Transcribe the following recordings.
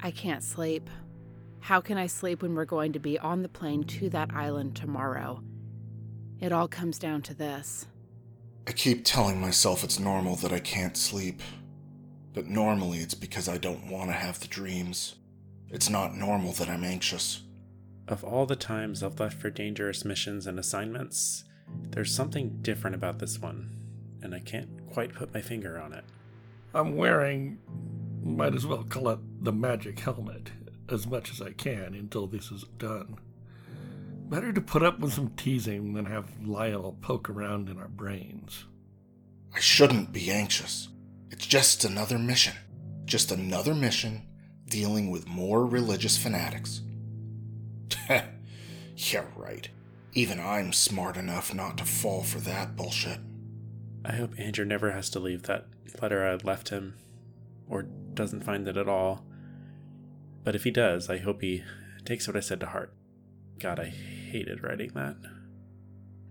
I can't sleep. How can I sleep when we're going to be on the plane to that island tomorrow? It all comes down to this. I keep telling myself it's normal that I can't sleep. But normally it's because I don't want to have the dreams. It's not normal that I'm anxious. Of all the times I've left for dangerous missions and assignments, there's something different about this one, and I can't quite put my finger on it. I'm wearing, might as well call it the magic helmet, as much as I can until this is done. Better to put up with some teasing than have Lyle poke around in our brains. I shouldn't be anxious. It's just another mission. Just another mission dealing with more religious fanatics. yeah, right. Even I'm smart enough not to fall for that bullshit. I hope Andrew never has to leave that letter I left him, or doesn't find it at all. But if he does, I hope he takes what I said to heart. God, I hated writing that.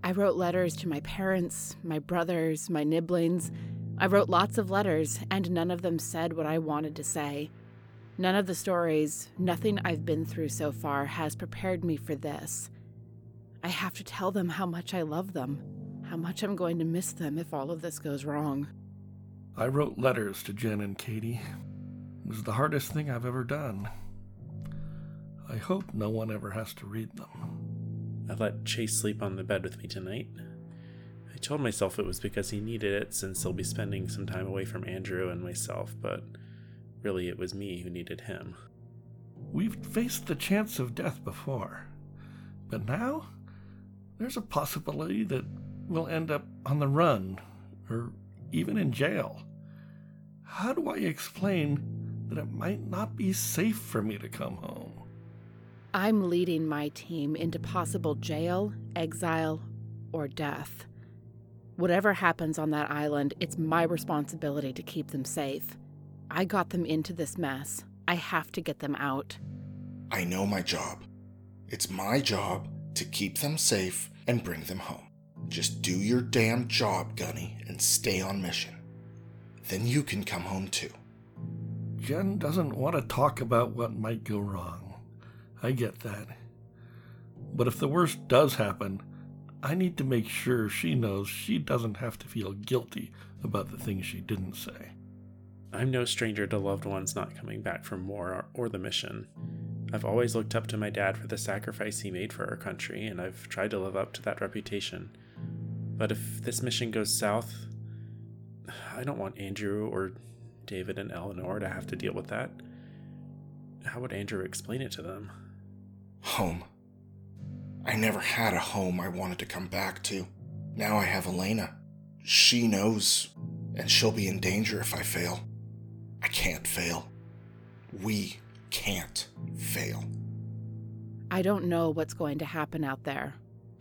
I wrote letters to my parents, my brothers, my nibblings. I wrote lots of letters, and none of them said what I wanted to say. None of the stories, nothing I've been through so far, has prepared me for this. I have to tell them how much I love them, how much I'm going to miss them if all of this goes wrong. I wrote letters to Jen and Katie. It was the hardest thing I've ever done. I hope no one ever has to read them. I let Chase sleep on the bed with me tonight. I told myself it was because he needed it since he'll be spending some time away from Andrew and myself, but really it was me who needed him. We've faced the chance of death before, but now there's a possibility that we'll end up on the run or even in jail. How do I explain that it might not be safe for me to come home? I'm leading my team into possible jail, exile, or death. Whatever happens on that island, it's my responsibility to keep them safe. I got them into this mess. I have to get them out. I know my job. It's my job to keep them safe and bring them home. Just do your damn job, Gunny, and stay on mission. Then you can come home too. Jen doesn't want to talk about what might go wrong. I get that. But if the worst does happen, I need to make sure she knows she doesn't have to feel guilty about the things she didn't say. I'm no stranger to loved ones not coming back from war or the mission. I've always looked up to my dad for the sacrifice he made for our country, and I've tried to live up to that reputation. But if this mission goes south, I don't want Andrew or David and Eleanor to have to deal with that. How would Andrew explain it to them? Home. I never had a home I wanted to come back to. Now I have Elena. She knows, and she'll be in danger if I fail. I can't fail. We can't fail. I don't know what's going to happen out there,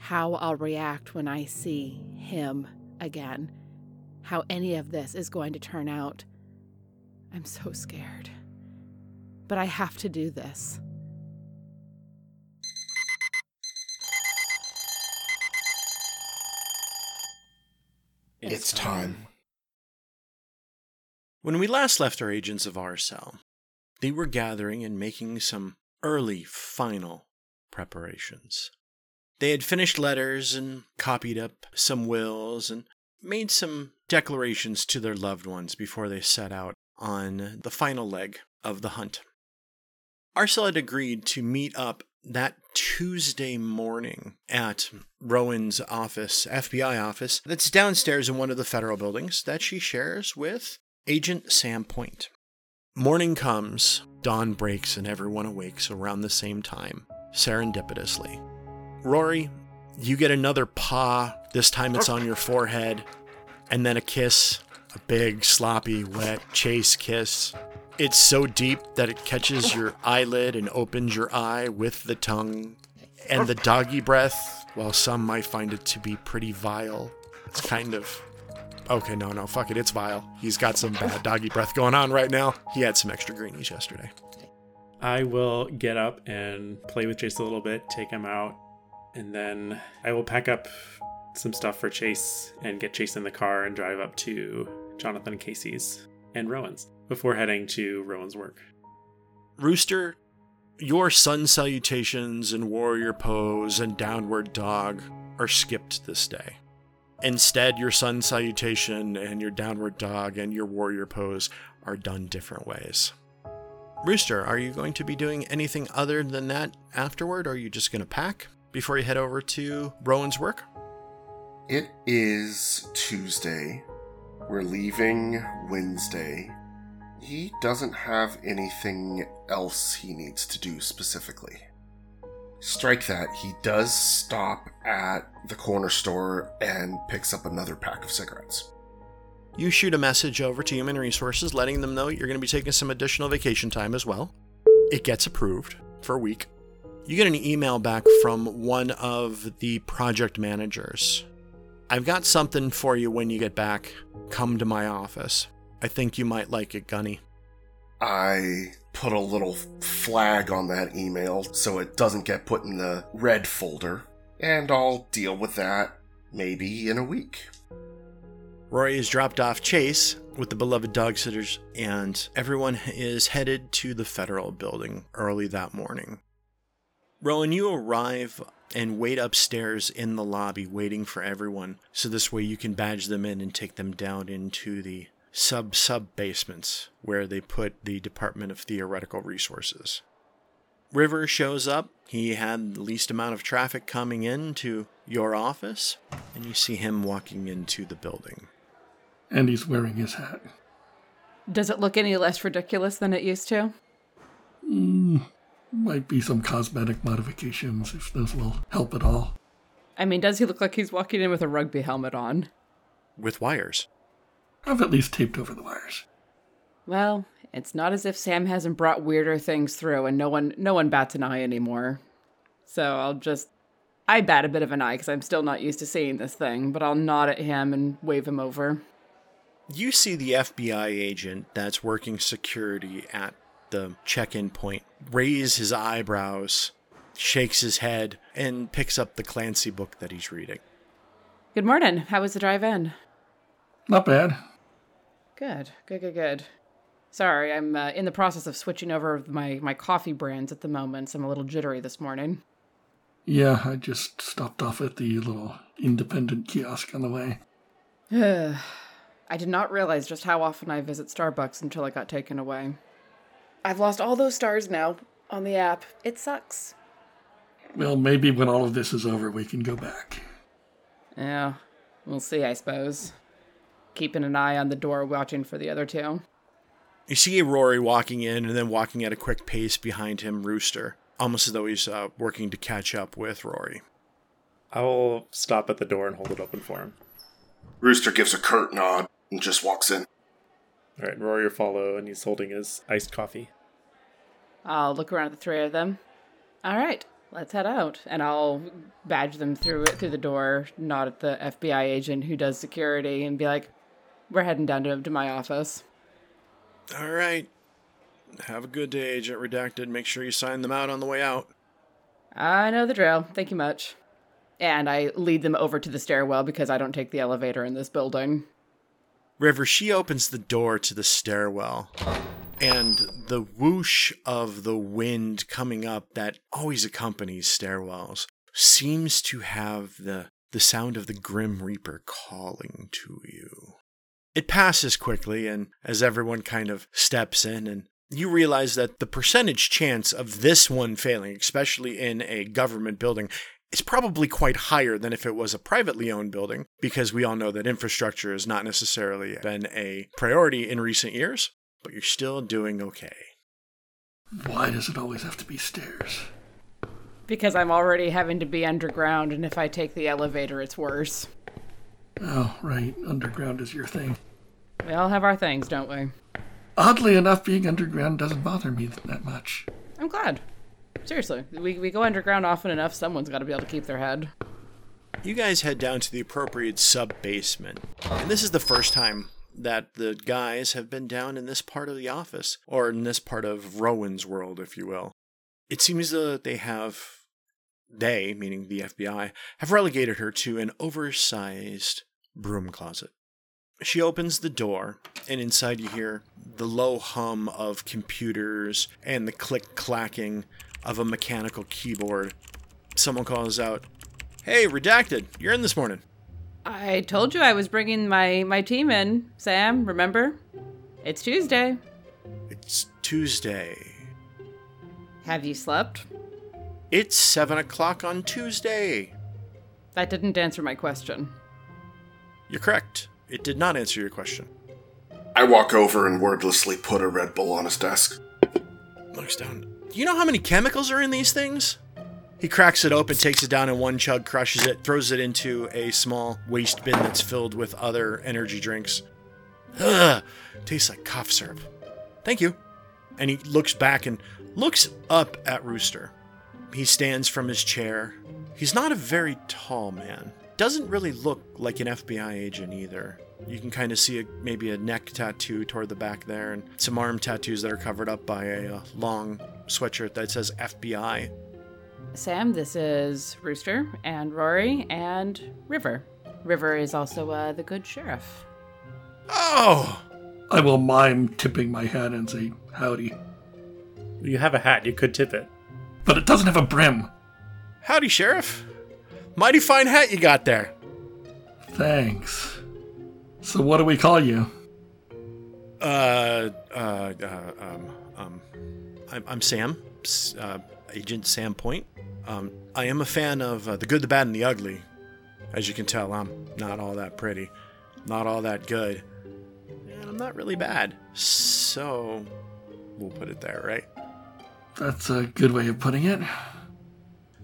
how I'll react when I see him again, how any of this is going to turn out. I'm so scared. But I have to do this. It's time. When we last left our agents of R Cell, they were gathering and making some early final preparations. They had finished letters and copied up some wills and made some declarations to their loved ones before they set out on the final leg of the hunt. R Cell had agreed to meet up that Tuesday morning at Rowan's office, FBI office, that's downstairs in one of the federal buildings that she shares with Agent Sam Point. Morning comes, dawn breaks, and everyone awakes around the same time, serendipitously. Rory, you get another paw. This time it's on your forehead, and then a kiss, a big, sloppy, wet chase kiss. It's so deep that it catches your eyelid and opens your eye with the tongue. And the doggy breath, while some might find it to be pretty vile, it's kind of. Okay, no, no, fuck it, it's vile. He's got some bad doggy breath going on right now. He had some extra greenies yesterday. I will get up and play with Chase a little bit, take him out, and then I will pack up some stuff for Chase and get Chase in the car and drive up to Jonathan Casey's and Rowan's before heading to Rowan's work. Rooster, your sun salutations and warrior pose and downward dog are skipped this day. Instead, your sun salutation and your downward dog and your warrior pose are done different ways. Rooster, are you going to be doing anything other than that afterward, or are you just going to pack before you head over to Rowan's work? It is Tuesday. We're leaving Wednesday. He doesn't have anything else he needs to do specifically. Strike that, he does stop at the corner store and picks up another pack of cigarettes. You shoot a message over to Human Resources letting them know you're going to be taking some additional vacation time as well. It gets approved for a week. You get an email back from one of the project managers. I've got something for you when you get back. Come to my office. I think you might like it, Gunny. I put a little flag on that email so it doesn't get put in the red folder, and I'll deal with that maybe in a week. Rory has dropped off Chase with the beloved dog sitters, and everyone is headed to the federal building early that morning. Rowan, you arrive and wait upstairs in the lobby waiting for everyone, so this way you can badge them in and take them down into the sub sub basements where they put the Department of Theoretical Resources. River shows up. He had the least amount of traffic coming into your office, and you see him walking into the building. And he's wearing his hat. Does it look any less ridiculous than it used to? Mm, might be some cosmetic modifications if those will help at all. I mean, does he look like he's walking in with a rugby helmet on? With wires. I've at least taped over the wires. Well, it's not as if Sam hasn't brought weirder things through, and no one no one bats an eye anymore. So I'll just I bat a bit of an eye because I'm still not used to seeing this thing, but I'll nod at him and wave him over. You see the FBI agent that's working security at the check in point raise his eyebrows, shakes his head, and picks up the Clancy book that he's reading. Good morning. How was the drive in? Not bad. Good, good, good, good. Sorry, I'm uh, in the process of switching over my, my coffee brands at the moment, so I'm a little jittery this morning. Yeah, I just stopped off at the little independent kiosk on the way. I did not realize just how often I visit Starbucks until I got taken away. I've lost all those stars now on the app. It sucks. Well, maybe when all of this is over, we can go back. Yeah, we'll see, I suppose. Keeping an eye on the door, watching for the other two. You see Rory walking in and then walking at a quick pace behind him, Rooster, almost as though he's uh, working to catch up with Rory. I will stop at the door and hold it open for him. Rooster gives a curt nod and just walks in. All right, Rory will follow, and he's holding his iced coffee. I'll look around at the three of them. All right, let's head out, and I'll badge them through through the door, nod at the FBI agent who does security, and be like, "We're heading down to, to my office." All right. Have a good day, Agent Redacted. Make sure you sign them out on the way out. I know the drill. Thank you much. And I lead them over to the stairwell because I don't take the elevator in this building. River, she opens the door to the stairwell, and the whoosh of the wind coming up that always accompanies stairwells seems to have the, the sound of the Grim Reaper calling to you. It passes quickly, and as everyone kind of steps in, and you realize that the percentage chance of this one failing, especially in a government building, is probably quite higher than if it was a privately owned building, because we all know that infrastructure has not necessarily been a priority in recent years, but you're still doing okay. Why does it always have to be stairs? Because I'm already having to be underground, and if I take the elevator, it's worse. Oh, right. Underground is your thing. We all have our things, don't we? Oddly enough, being underground doesn't bother me that much. I'm glad. Seriously, we, we go underground often enough, someone's got to be able to keep their head. You guys head down to the appropriate sub basement, and this is the first time that the guys have been down in this part of the office, or in this part of Rowan's world, if you will. It seems that they have, they, meaning the FBI, have relegated her to an oversized broom closet. She opens the door, and inside you hear the low hum of computers and the click clacking of a mechanical keyboard. Someone calls out, Hey, Redacted, you're in this morning. I told you I was bringing my, my team in, Sam, remember? It's Tuesday. It's Tuesday. Have you slept? It's 7 o'clock on Tuesday. That didn't answer my question. You're correct. It did not answer your question. I walk over and wordlessly put a Red Bull on his desk. Looks down. You know how many chemicals are in these things? He cracks it open, takes it down in one chug, crushes it, throws it into a small waste bin that's filled with other energy drinks. Ugh, tastes like cough syrup. Thank you. And he looks back and looks up at Rooster. He stands from his chair. He's not a very tall man. Doesn't really look like an FBI agent either. You can kind of see a, maybe a neck tattoo toward the back there, and some arm tattoos that are covered up by a, uh long sweatshirt that says FBI. Sam, this is Rooster and Rory and River. River is also uh, the good sheriff. Oh! I will mime tipping my hat and say, Howdy. You have a hat, you could tip it. But it doesn't have a brim. Howdy, Sheriff. Mighty fine hat you got there. Thanks. So, what do we call you? Uh, uh, uh um, um, I'm, I'm Sam, uh, Agent Sam Point. Um, I am a fan of uh, The Good, the Bad, and the Ugly. As you can tell, I'm not all that pretty, not all that good, and I'm not really bad. So, we'll put it there, right? That's a good way of putting it.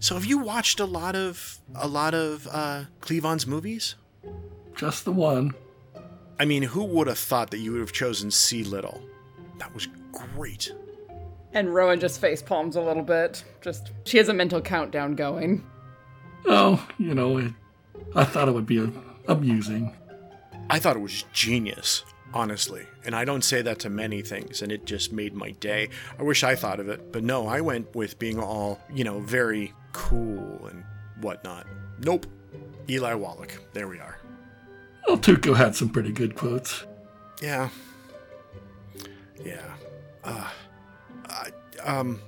So, have you watched a lot of a lot of uh, Cleavon's movies? Just the one. I mean, who would have thought that you would have chosen See Little? That was great. And Rowan just face palms a little bit. Just she has a mental countdown going. Oh, you know, it, I thought it would be a, amusing. I thought it was genius, honestly. And I don't say that to many things, and it just made my day. I wish I thought of it, but no, I went with being all, you know, very cool and whatnot. Nope. Eli Wallach. There we are. Well, Tuco had some pretty good quotes. Yeah. Yeah. Uh, I, um,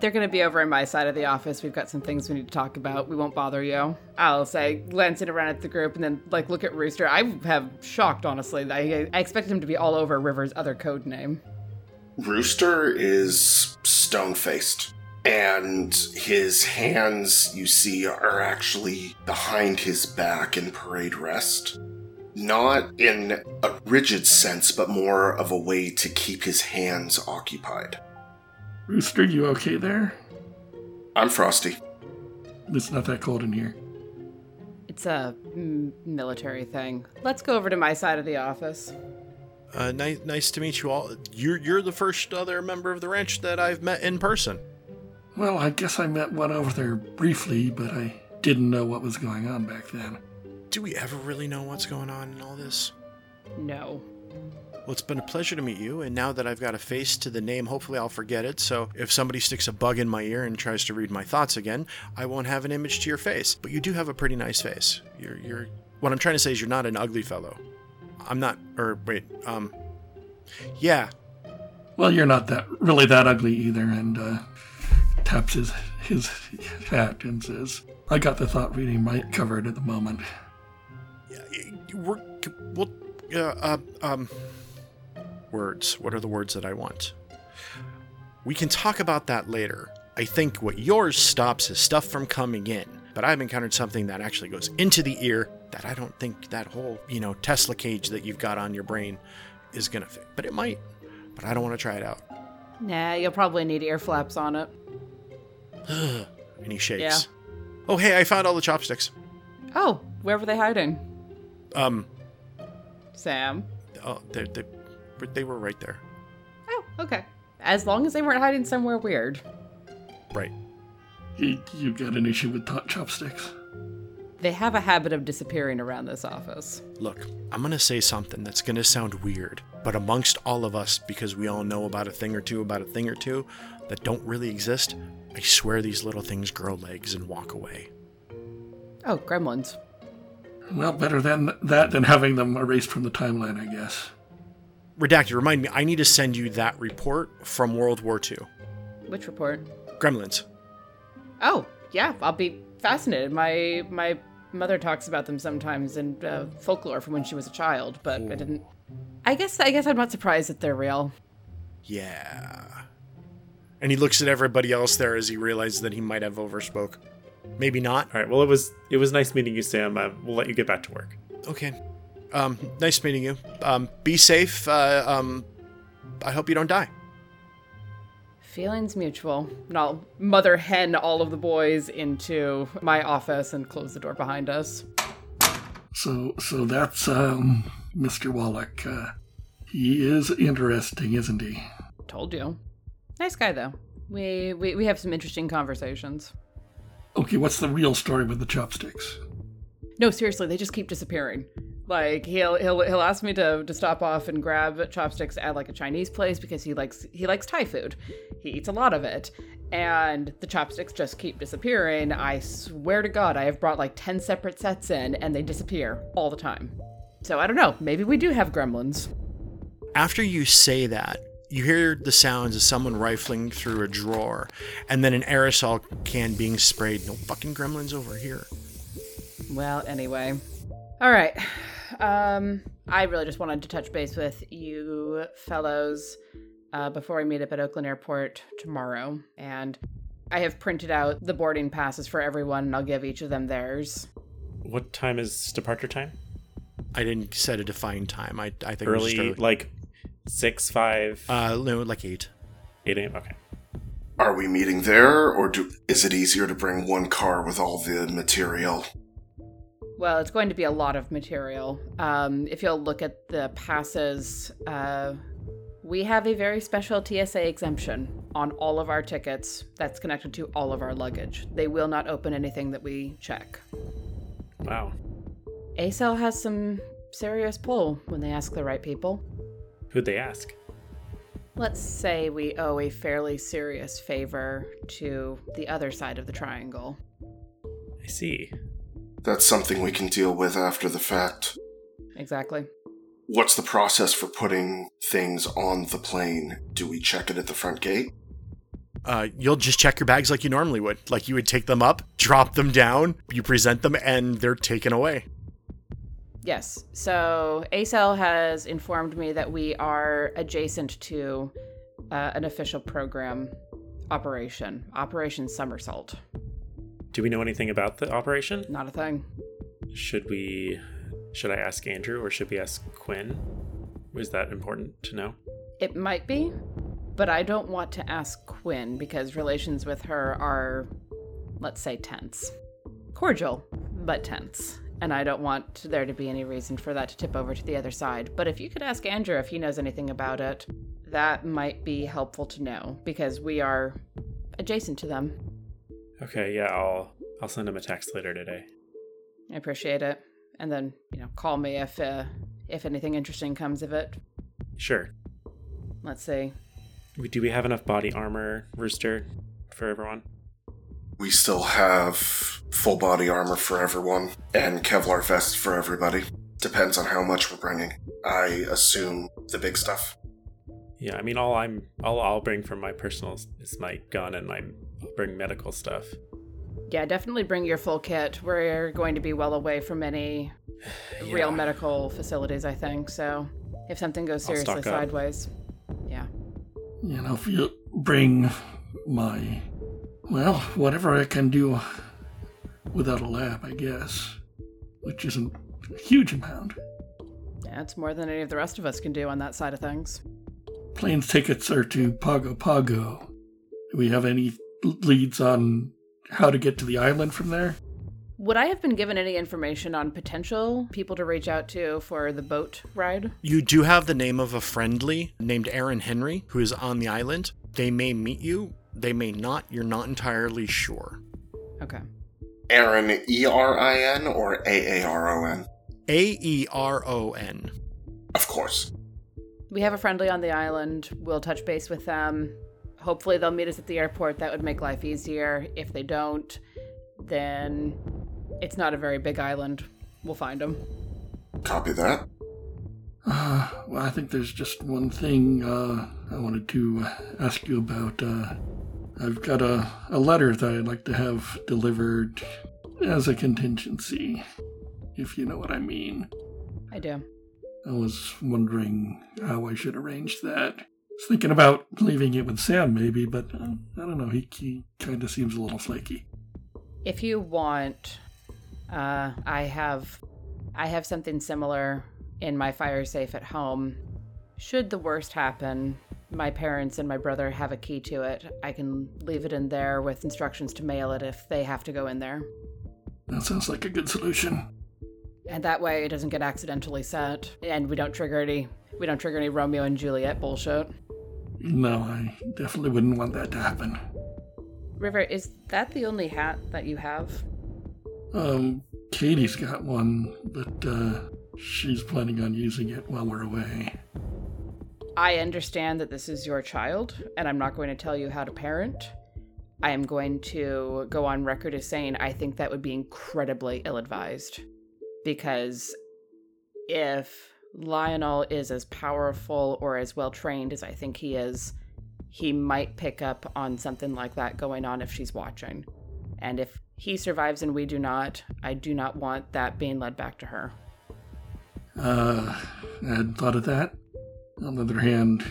They're gonna be over in my side of the office. We've got some things we need to talk about. We won't bother you. I'll say, glancing around at the group, and then like look at Rooster. I have shocked, honestly. I, I expected him to be all over River's other code name. Rooster is stone faced, and his hands, you see, are actually behind his back in parade rest. Not in a rigid sense, but more of a way to keep his hands occupied. Rooster, you okay there? I'm Frosty. It's not that cold in here. It's a mm, military thing. Let's go over to my side of the office. uh, nice, nice to meet you all. You're you're the first other member of the ranch that I've met in person. Well, I guess I met one over there briefly, but I didn't know what was going on back then. Do we ever really know what's going on in all this? No. Well, it's been a pleasure to meet you, and now that I've got a face to the name, hopefully I'll forget it. So if somebody sticks a bug in my ear and tries to read my thoughts again, I won't have an image to your face. But you do have a pretty nice face. You're, you're. What I'm trying to say is you're not an ugly fellow. I'm not. Or wait. Um. Yeah. Well, you're not that really that ugly either, and uh, taps his his hat and says, "I got the thought reading right covered at the moment." We're. Well. Uh, um. Words. What are the words that I want? We can talk about that later. I think what yours stops is stuff from coming in, but I've encountered something that actually goes into the ear that I don't think that whole, you know, Tesla cage that you've got on your brain is gonna fit. But it might. But I don't want to try it out. Nah, you'll probably need ear flaps on it. And he shakes. Yeah. Oh, hey, I found all the chopsticks. Oh, where were they hiding? Um, Sam. oh, they they they were right there. Oh, okay. As long as they weren't hiding somewhere weird. Right. You, you got an issue with tot chopsticks? They have a habit of disappearing around this office. Look, I'm gonna say something that's gonna sound weird, but amongst all of us, because we all know about a thing or two about a thing or two that don't really exist, I swear these little things grow legs and walk away. Oh, gremlins. Well, better than that than having them erased from the timeline, I guess. Redacted, remind me, I need to send you that report from World War II. Which report? Gremlins. Oh, yeah, I'll be fascinated. My my mother talks about them sometimes in uh, folklore from when she was a child, but I didn't. I guess I guess I'm not surprised that they're real. Yeah. And he looks at everybody else there as he realizes that he might have overspoke. Maybe not. All right. Well, it was it was nice meeting you, Sam. Uh, we'll let you get back to work. Okay. Um, nice meeting you. Um, be safe. Uh, um, I hope you don't die. Feelings mutual. And I'll mother hen all of the boys into my office and close the door behind us. So, so that's um, Mr. Wallach. Uh, he is interesting, isn't he? Told you. Nice guy though. We we, we have some interesting conversations. Okay, what's the real story with the chopsticks? No, seriously, they just keep disappearing. Like he'll he'll he'll ask me to to stop off and grab chopsticks at like a Chinese place because he likes he likes Thai food. He eats a lot of it. And the chopsticks just keep disappearing. I swear to God, I have brought like 10 separate sets in and they disappear all the time. So I don't know, maybe we do have gremlins. After you say that, you hear the sounds of someone rifling through a drawer, and then an aerosol can being sprayed. No fucking gremlins over here. Well, anyway. All right. Um, I really just wanted to touch base with you fellows uh, before we meet up at Oakland Airport tomorrow. And I have printed out the boarding passes for everyone, and I'll give each of them theirs. What time is departure time? I didn't set a defined time. I, I think it was just Early, early. like six, five, uh, no, like eight. eight a.m. Okay. Are we meeting there, or do, is it easier to bring one car with all the material? Well, it's going to be a lot of material. Um, if you'll look at the passes, uh, we have a very special TSA exemption on all of our tickets that's connected to all of our luggage. They will not open anything that we check. Wow. A Cell has some serious pull when they ask the right people. Who'd they ask? Let's say we owe a fairly serious favor to the other side of the triangle. I see. That's something we can deal with after the fact. Exactly. What's the process for putting things on the plane? Do we check it at the front gate? Uh, you'll just check your bags like you normally would. Like you would take them up, drop them down, you present them, and they're taken away. Yes. So A Cell has informed me that we are adjacent to uh, an official program operation, Operation Somersault. Do we know anything about the operation? Not a thing. Should we? Should I ask Andrew or should we ask Quinn? Was that important to know? It might be, but I don't want to ask Quinn because relations with her are, let's say, tense. Cordial, but tense. And I don't want there to be any reason for that to tip over to the other side. But if you could ask Andrew if he knows anything about it, that might be helpful to know because we are adjacent to them. Okay, yeah, I'll I'll send him a text later today. I appreciate it. And then, you know, call me if uh, if anything interesting comes of it. Sure. Let's see. We- Do we have enough body armor, Rooster, for everyone? We still have full body armor for everyone and Kevlar vests for everybody. Depends on how much we're bringing. I assume the big stuff. Yeah, I mean, all I'm all I'll bring from my personal is my gun and my I'll bring medical stuff. Yeah, definitely bring your full kit. We're going to be well away from any real medical facilities, I think. So if something goes seriously stock up. sideways, yeah. You know, if you bring my, well, whatever I can do without a lab, I guess, which isn't a huge amount. Yeah, it's more than any of the rest of us can do on that side of things. Plane's tickets are to Pago Pago. Do we have any leads on how to get to the island from there? Would I have been given any information on potential people to reach out to for the boat ride? You do have the name of a friendly named Aaron Henry who is on the island. They may meet you, they may not. You're not entirely sure. Okay. Aaron E R I N or A A R O N? A E R O N. Of course. We have a friendly on the island. We'll touch base with them. Hopefully, they'll meet us at the airport. That would make life easier. If they don't, then it's not a very big island. we'll find them. Copy that. Uh, well, I think there's just one thing uh, I wanted to ask you about. Uh, I've got a, a letter that I'd like to have delivered as a contingency, if you know what I mean. I do. I was wondering how I should arrange that. I was thinking about leaving it with Sam, maybe, but uh, I don't know. He, he kind of seems a little flaky. If you want, uh, I have, I have something similar in my fire safe at home. Should the worst happen, my parents and my brother have a key to it. I can leave it in there with instructions to mail it if they have to go in there. That sounds like a good solution. And that way it doesn't get accidentally set and we don't trigger any we don't trigger any Romeo and Juliet bullshit. No, I definitely wouldn't want that to happen. River, is that the only hat that you have? Um, Katie's got one, but uh, she's planning on using it while we're away. I understand that this is your child, and I'm not going to tell you how to parent. I am going to go on record as saying I think that would be incredibly ill advised. Because if Lionel is as powerful or as well trained as I think he is, he might pick up on something like that going on if she's watching. And if he survives and we do not, I do not want that being led back to her. Uh, I hadn't thought of that. On the other hand,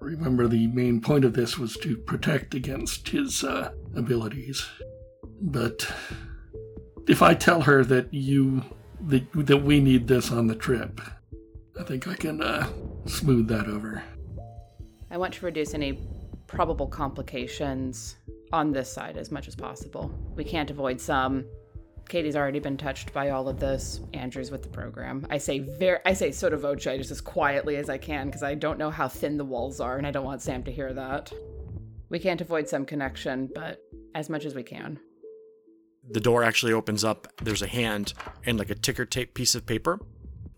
remember the main point of this was to protect against his uh, abilities. But if I tell her that you that, that we need this on the trip, I think I can uh, smooth that over. I want to reduce any probable complications on this side as much as possible. We can't avoid some. Katie's already been touched by all of this. Andrew's with the program. I say very, I say sotto voce just as quietly as I can because I don't know how thin the walls are, and I don't want Sam to hear that. We can't avoid some connection, but as much as we can. The door actually opens up. There's a hand and like a ticker tape piece of paper.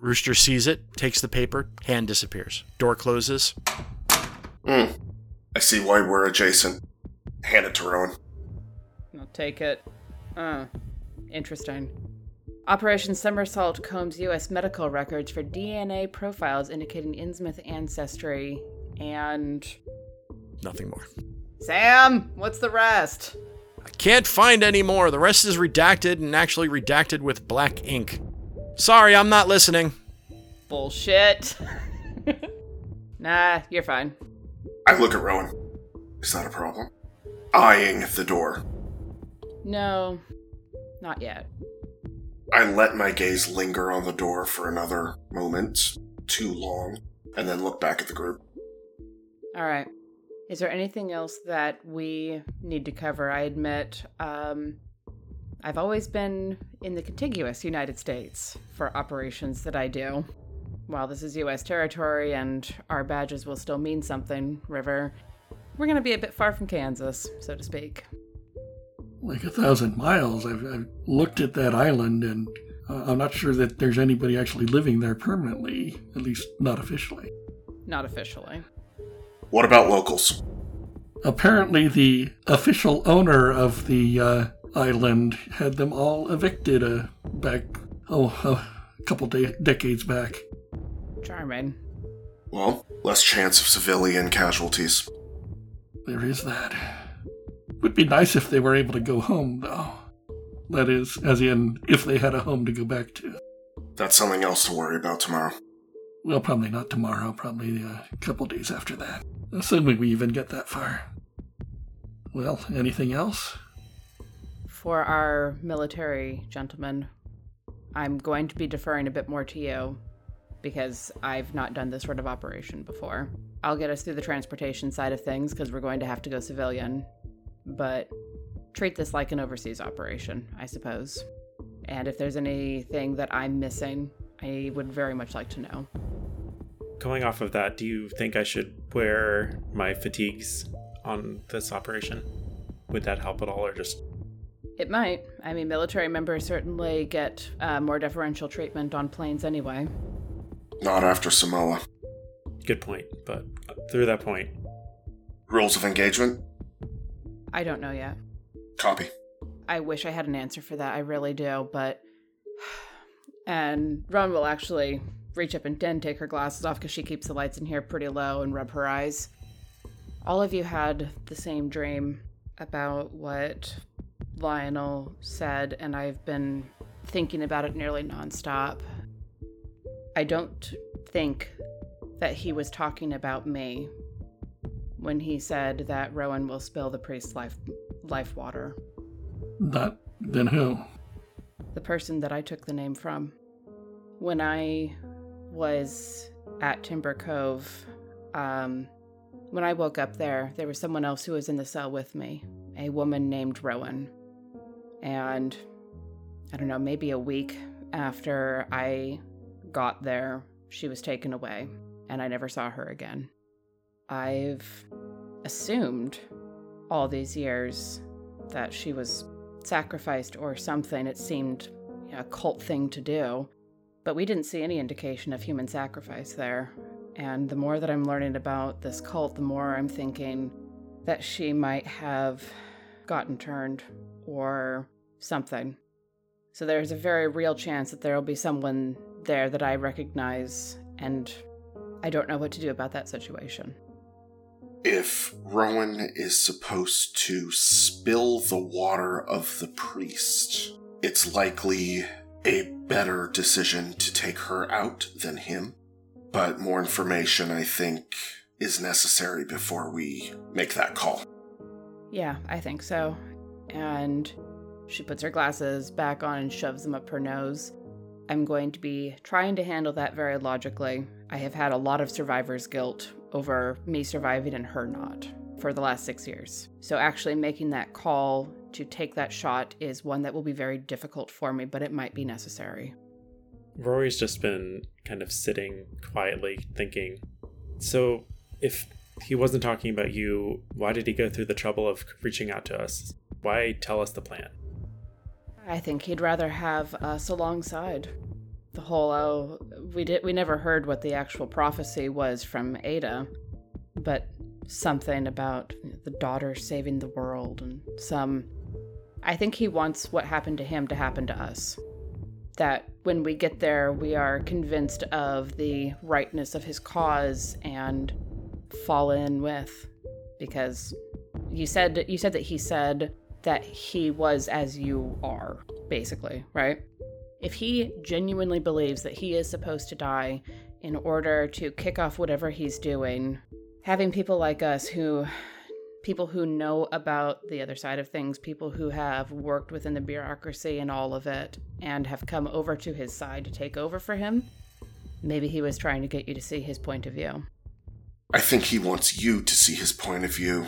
Rooster sees it, takes the paper, hand disappears. Door closes. Hmm. I see why we're adjacent. Hand it to Rowan. I'll take it. Uh, interesting. Operation Somersault combs U.S. medical records for DNA profiles indicating Innsmouth ancestry and. Nothing more. Sam, what's the rest? I can't find any more. The rest is redacted and actually redacted with black ink. Sorry, I'm not listening. Bullshit. nah, you're fine. I look at Rowan. Is that a problem? Eyeing the door. No, not yet. I let my gaze linger on the door for another moment, too long, and then look back at the group. All right. Is there anything else that we need to cover? I admit, um, I've always been in the contiguous United States for operations that I do. While this is U.S. territory and our badges will still mean something, River, we're going to be a bit far from Kansas, so to speak. Like a thousand miles. I've, I've looked at that island and uh, I'm not sure that there's anybody actually living there permanently, at least not officially. Not officially. What about locals? Apparently, the official owner of the uh, island had them all evicted uh, back, oh, a couple de- decades back. Charming. Well, less chance of civilian casualties. There is that. Would be nice if they were able to go home, though. That is, as in, if they had a home to go back to. That's something else to worry about tomorrow. Well, probably not tomorrow, probably a couple days after that. Assuming we even get that far. Well, anything else? For our military gentlemen, I'm going to be deferring a bit more to you because I've not done this sort of operation before. I'll get us through the transportation side of things because we're going to have to go civilian, but treat this like an overseas operation, I suppose. And if there's anything that I'm missing, I would very much like to know. Going off of that, do you think I should wear my fatigues on this operation? Would that help at all, or just It might. I mean, military members certainly get uh, more deferential treatment on planes anyway. Not after Samoa. good point? But through that point, Rules of engagement? I don't know yet. Copy. I wish I had an answer for that. I really do, but And Rowan will actually reach up and then take her glasses off because she keeps the lights in here pretty low and rub her eyes. All of you had the same dream about what Lionel said, and I've been thinking about it nearly nonstop. I don't think that he was talking about me when he said that Rowan will spill the priest's life life water. That then who? The person that I took the name from. When I was at Timber Cove, um, when I woke up there, there was someone else who was in the cell with me, a woman named Rowan. And I don't know, maybe a week after I got there, she was taken away, and I never saw her again. I've assumed all these years that she was sacrificed or something. It seemed a cult thing to do, but we didn't see any indication of human sacrifice there. And the more that I'm learning about this cult, the more I'm thinking that she might have gotten turned or something. So there's a very real chance that there will be someone there that I recognize, and I don't know what to do about that situation. If Rowan is supposed to spill the water of the priest, it's likely a better decision to take her out than him. But more information, I think, is necessary before we make that call. Yeah, I think so. And she puts her glasses back on and shoves them up her nose. I'm going to be trying to handle that very logically. I have had a lot of survivor's guilt over me surviving and her not for the last six years. So, actually, making that call to take that shot is one that will be very difficult for me, but it might be necessary. Rory's just been kind of sitting quietly thinking. So, if he wasn't talking about you, why did he go through the trouble of reaching out to us? Why tell us the plan? I think he'd rather have us alongside. The whole oh, we did we never heard what the actual prophecy was from Ada, but something about the daughter saving the world and some I think he wants what happened to him to happen to us. That when we get there, we are convinced of the rightness of his cause and fall in with because you said you said that he said that he was as you are, basically, right? If he genuinely believes that he is supposed to die in order to kick off whatever he's doing, having people like us who people who know about the other side of things, people who have worked within the bureaucracy and all of it, and have come over to his side to take over for him. Maybe he was trying to get you to see his point of view. I think he wants you to see his point of view.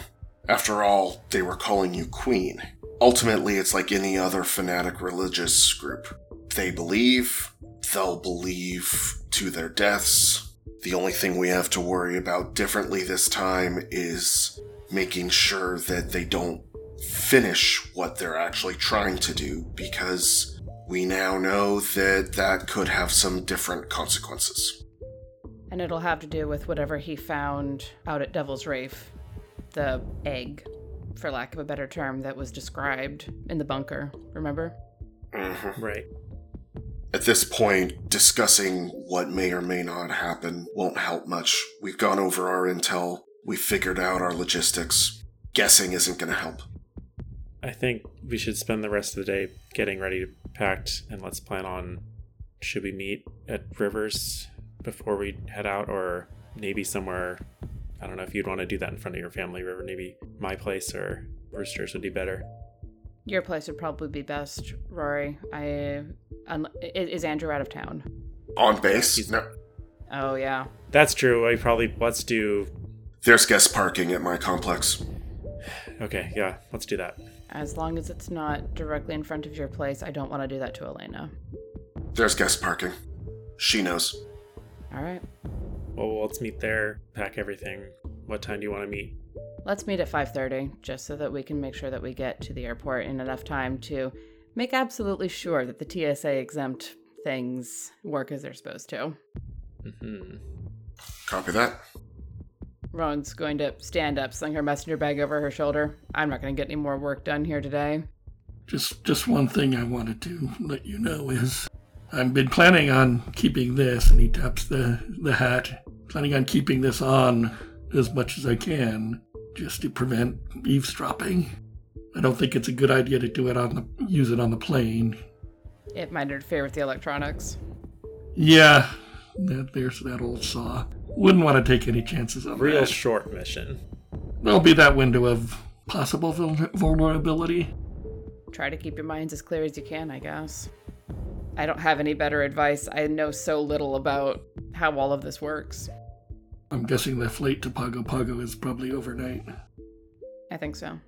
After all, they were calling you queen. Ultimately, it's like any other fanatic religious group. They believe, they'll believe to their deaths. The only thing we have to worry about differently this time is making sure that they don't finish what they're actually trying to do because we now know that that could have some different consequences. And it'll have to do with whatever he found out at Devil's Reef the egg, for lack of a better term, that was described in the bunker. Remember? Mm-hmm. Right. At this point, discussing what may or may not happen won't help much. We've gone over our intel, we've figured out our logistics. Guessing isn't going to help. I think we should spend the rest of the day getting ready to packed and let's plan on should we meet at Rivers before we head out or maybe somewhere I don't know if you'd want to do that in front of your family river. Maybe my place or Roosters would be better. Your place would probably be best, Rory. I um, is Andrew out of town? On base? He's No. Oh yeah. That's true. I probably let's do. There's guest parking at my complex. Okay, yeah, let's do that. As long as it's not directly in front of your place, I don't want to do that to Elena. There's guest parking. She knows. All right. Well, let's meet there. Pack everything. What time do you want to meet? Let's meet at 5:30 just so that we can make sure that we get to the airport in enough time to make absolutely sure that the TSA exempt things work as they're supposed to. hmm Copy that. Rowan's going to stand up, sling her messenger bag over her shoulder. I'm not going to get any more work done here today. Just just one thing I wanted to let you know is I've been planning on keeping this, and he taps the, the hat, planning on keeping this on as much as I can, just to prevent eavesdropping. I don't think it's a good idea to do it on the use it on the plane. It might interfere with the electronics. Yeah, that, there's that old saw. Wouldn't want to take any chances on Real that. short mission. There'll be that window of possible vul- vulnerability. Try to keep your minds as clear as you can, I guess. I don't have any better advice. I know so little about how all of this works. I'm guessing the flight to Pago Pago is probably overnight. I think so.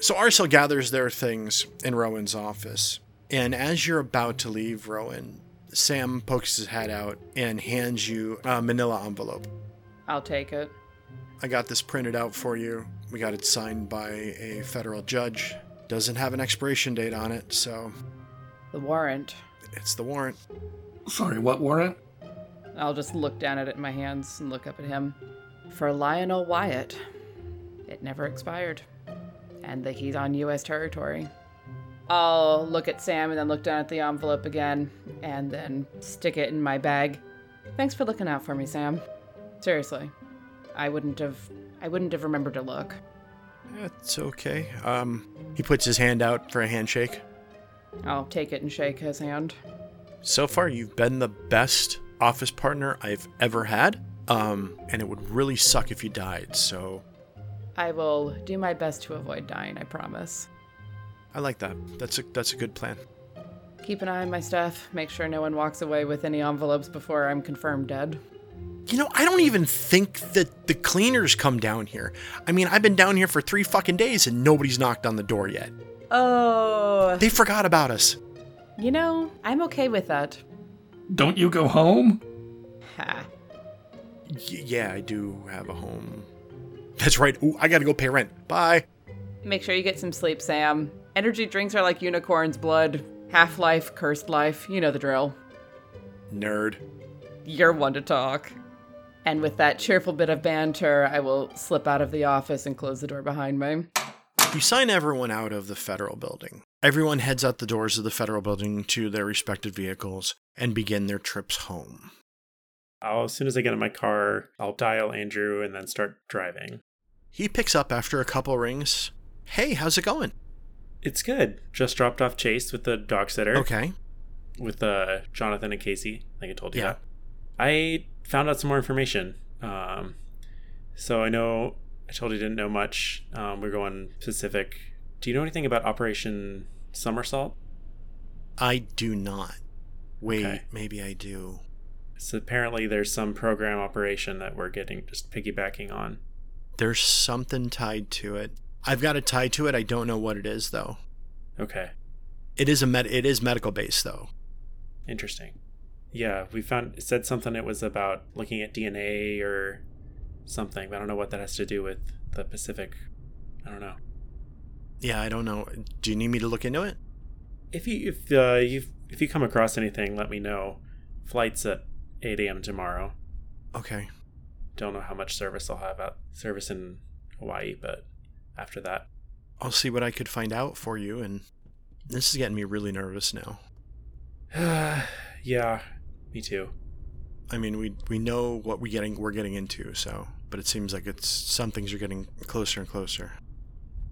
So R Cell gathers their things in Rowan's office. And as you're about to leave Rowan, Sam pokes his head out and hands you a manila envelope. I'll take it. I got this printed out for you. We got it signed by a federal judge. Doesn't have an expiration date on it, so The warrant. it's the warrant. Sorry, what warrant? I'll just look down at it in my hands and look up at him. For Lionel Wyatt. It never expired. And that he's on U.S. territory. I'll look at Sam and then look down at the envelope again and then stick it in my bag. Thanks for looking out for me, Sam. Seriously. I wouldn't have I wouldn't have remembered to look. It's okay. Um, he puts his hand out for a handshake. I'll take it and shake his hand. So far, you've been the best office partner I've ever had. Um, and it would really suck if you died. So I will do my best to avoid dying, I promise. I like that. That's a that's a good plan. Keep an eye on my stuff, make sure no one walks away with any envelopes before I'm confirmed dead. You know, I don't even think that the cleaners come down here. I mean, I've been down here for three fucking days and nobody's knocked on the door yet. Oh, They forgot about us. you know, I'm okay with that. Don't you go home? Ha. Y- yeah, I do have a home. That's right. Ooh, I gotta go pay rent. Bye. Make sure you get some sleep, Sam. Energy drinks are like unicorn's blood. Half life, cursed life. You know the drill. Nerd. You're one to talk. And with that cheerful bit of banter, I will slip out of the office and close the door behind me. You sign everyone out of the federal building. Everyone heads out the doors of the federal building to their respective vehicles and begin their trips home. I'll, as soon as I get in my car, I'll dial Andrew and then start driving. He picks up after a couple rings. Hey, how's it going? It's good. Just dropped off Chase with the dog sitter. Okay. With uh, Jonathan and Casey, like I told you Yeah. that. I found out some more information. Um, so I know I told you didn't know much. Um, we're going Pacific. Do you know anything about Operation Somersault? I do not. Wait, Okay. maybe I do. So apparently there's some program operation that we're getting just piggybacking on. There's something tied to it. I've got it tied to it. I don't know what it is though. Okay, It is a med- it is medical based though. interesting. Yeah, we found it said something. It was about looking at DNA or something. But I don't know what that has to do with the Pacific. I don't know. Yeah, I don't know. Do you need me to look into it? If you if uh, you if you come across anything, let me know. Flights at 8 a.m. tomorrow. Okay. Don't know how much service I'll have at service in Hawaii, but after that, I'll see what I could find out for you and this is getting me really nervous now. yeah, me too. I mean, we we know what we getting we're getting into, so but it seems like it's some things are getting closer and closer.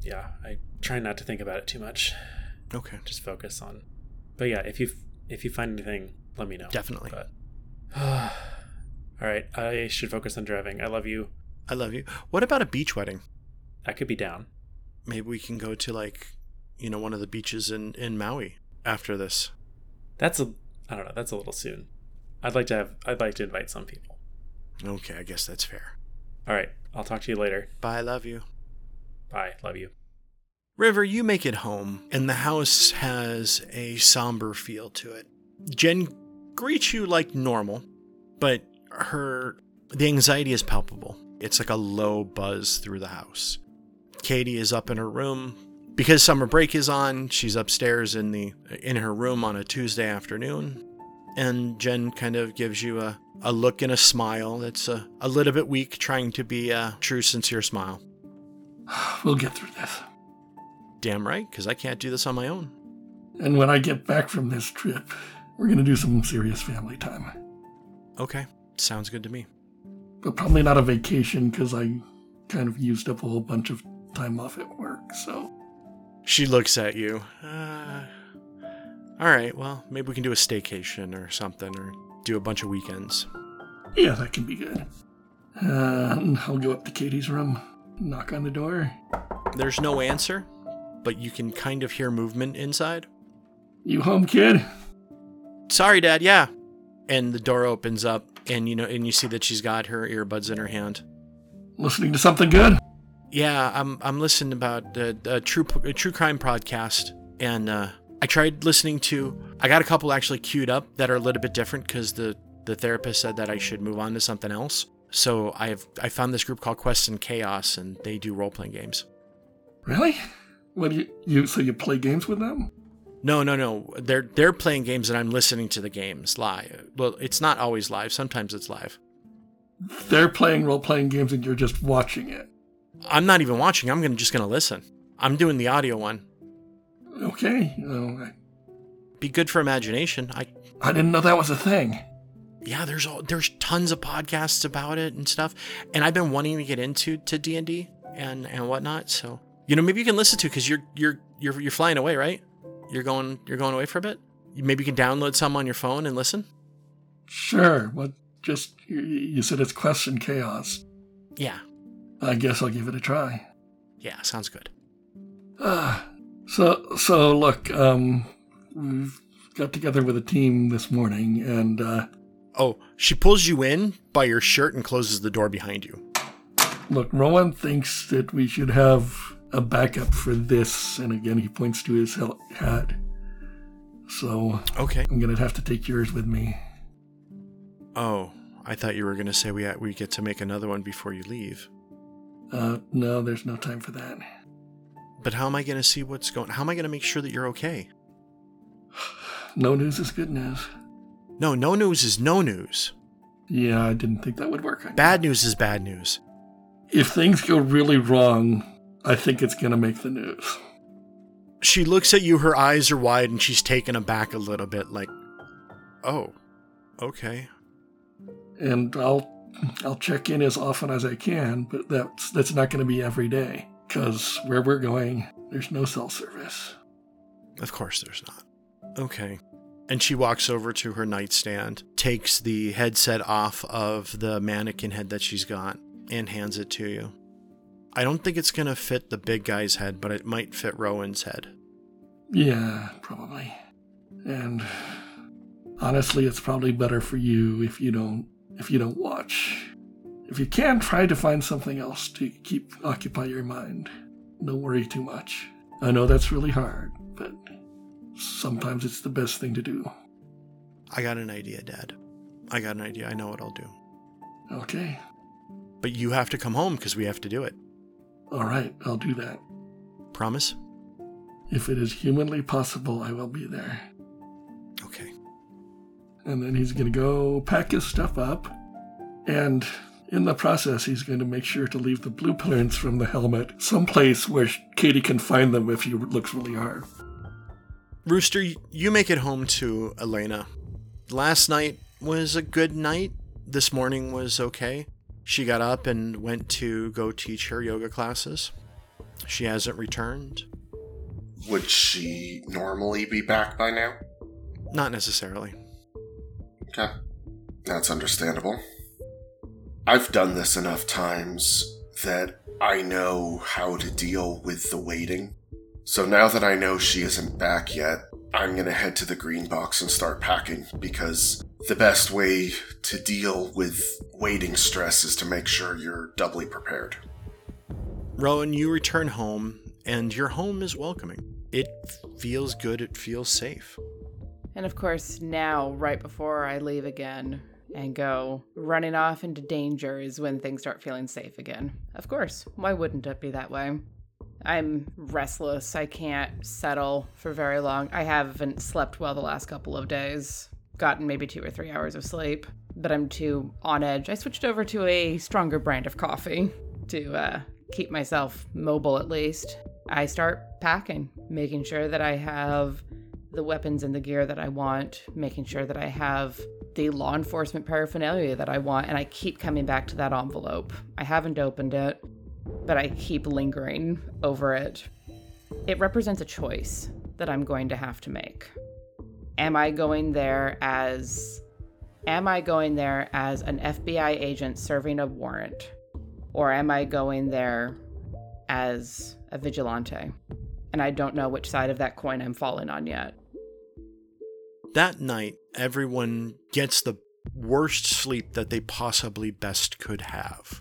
Yeah, I try not to think about it too much. Okay. Just focus on. But yeah, if you if you find anything, let me know. Definitely. But all right, I should focus on driving. I love you. I love you. What about a beach wedding? I could be down. Maybe we can go to like, you know, one of the beaches in in Maui after this. That's a I don't know. That's a little soon. I'd like to have. I'd like to invite some people. Okay, I guess that's fair. All right, I'll talk to you later. Bye, love you. Bye. Love you. River, you make it home, and the house has a somber feel to it. Jen greets you like normal, but her the anxiety is palpable. It's like a low buzz through the house. Katie is up in her room because summer break is on. She's upstairs in the in her room on a Tuesday afternoon, and Jen kind of gives you a, a look and a smile that's a, a little bit weak, trying to be a true, sincere smile. We'll get through this. Damn right, because I can't do this on my own. And when I get back from this trip, we're gonna do some serious family time. Okay, sounds good to me. But probably not a vacation because I kind of used up a whole bunch of time off at work. So She looks at you. Uh, all right, well, maybe we can do a staycation or something, or do a bunch of weekends. yeah, that can be good. Uh, I'll go up to Katie's room, knock on the door. There's no answer, but you can kind of hear movement inside. You home, kid? Sorry, Dad. Yeah. And the door opens up, and you know, and you see that she's got her earbuds in her hand. Listening to something good? Yeah, I'm I'm listening about a, a true a true crime podcast, and uh, I tried listening to. I got a couple actually queued up that are a little bit different because the the therapist said that I should move on to something else. So I've I found this group called Quest and Chaos, and they do role playing games. Really? What do you, you so you play games with them? No, no, no. They're they're playing games, and I'm listening to the games live. Well, it's not always live. Sometimes it's live. They're playing role playing games and you're just watching it. I'm not even watching. I'm gonna just gonna listen. I'm doing the audio one. Okay. I, Be good for imagination. I I didn't know that was a thing. yeah, there's all, there's tons of podcasts about it and stuff, and I've been wanting to get into to D and D and and whatnot. So you know, maybe you can listen to because you're you're you're you're flying away, right? You're going you're going away for a bit. Maybe you can download some on your phone and listen. Sure. What? Just you, you said it's Quest and Chaos. Yeah, I guess I'll give it a try. yeah, sounds good. Ah, so so look, um, we've got together with a team this morning, and uh, Oh, she pulls you in by your shirt and closes the door behind you. look, Rowan thinks that we should have a backup for this, and again he points to his hat. So Okay. I'm gonna have to take yours with me. Oh, I thought you were gonna say we we get to make another one before you leave. Uh, no, there's no time for that. But how am I gonna see what's going? On how am I gonna make sure that you're okay? No news is good news. No, no news is no news. Yeah, I didn't think that would work. Bad news is bad news. If things go really wrong, I think it's gonna make the news. She looks at you, her eyes are wide, and she's taken aback a little bit, like, oh, okay. and I'll I'll check in as often as I can, but that's that's not going to be every day because where we're going, there's no cell service. Of course there's not. Okay. And she walks over to her nightstand, takes the headset off of the mannequin head that she's got, and hands it to you. I don't think it's going to fit the big guy's head, but it might fit Rowan's head. Yeah, probably. And honestly, it's probably better for you if you don't if you don't watch. If you can, try to find something else to keep occupy your mind. Don't worry too much. I know that's really hard, but sometimes it's the best thing to do. I got an idea, Dad. I got an idea. I know what I'll do. Okay. But you have to come home because we have to do it. All right, I'll do that. Promise? If it is humanly possible, I will be there. Okay. And then he's going to go pack his stuff up. And in the process, he's going to make sure to leave the blueprints from the helmet someplace where Katie can find them if he looks really hard. Rooster, you make it home to Elena. Last night was a good night. This morning was okay. She got up and went to go teach her yoga classes. She hasn't returned. Would she normally be back by now? Not necessarily. Okay. That's understandable. I've done this enough times that I know how to deal with the waiting. So now that I know she isn't back yet, I'm gonna head to the green box and start packing because the best way to deal with waiting stress is to make sure you're doubly prepared. Rowan, you return home, and your home is welcoming. It feels good, it feels safe. And of course, now, right before I leave again and go running off into danger, is when things start feeling safe again. Of course, why wouldn't it be that way? I'm restless. I can't settle for very long. I haven't slept well the last couple of days, gotten maybe two or three hours of sleep, but I'm too on edge. I switched over to a stronger brand of coffee to uh, keep myself mobile at least. I start packing, making sure that I have the weapons and the gear that I want, making sure that I have the law enforcement paraphernalia that I want, and I keep coming back to that envelope. I haven't opened it, but I keep lingering over it. It represents a choice that I'm going to have to make. Am I going there as am I going there as an FBI agent serving a warrant or am I going there as a vigilante? And I don't know which side of that coin I'm falling on yet. That night, everyone gets the worst sleep that they possibly best could have.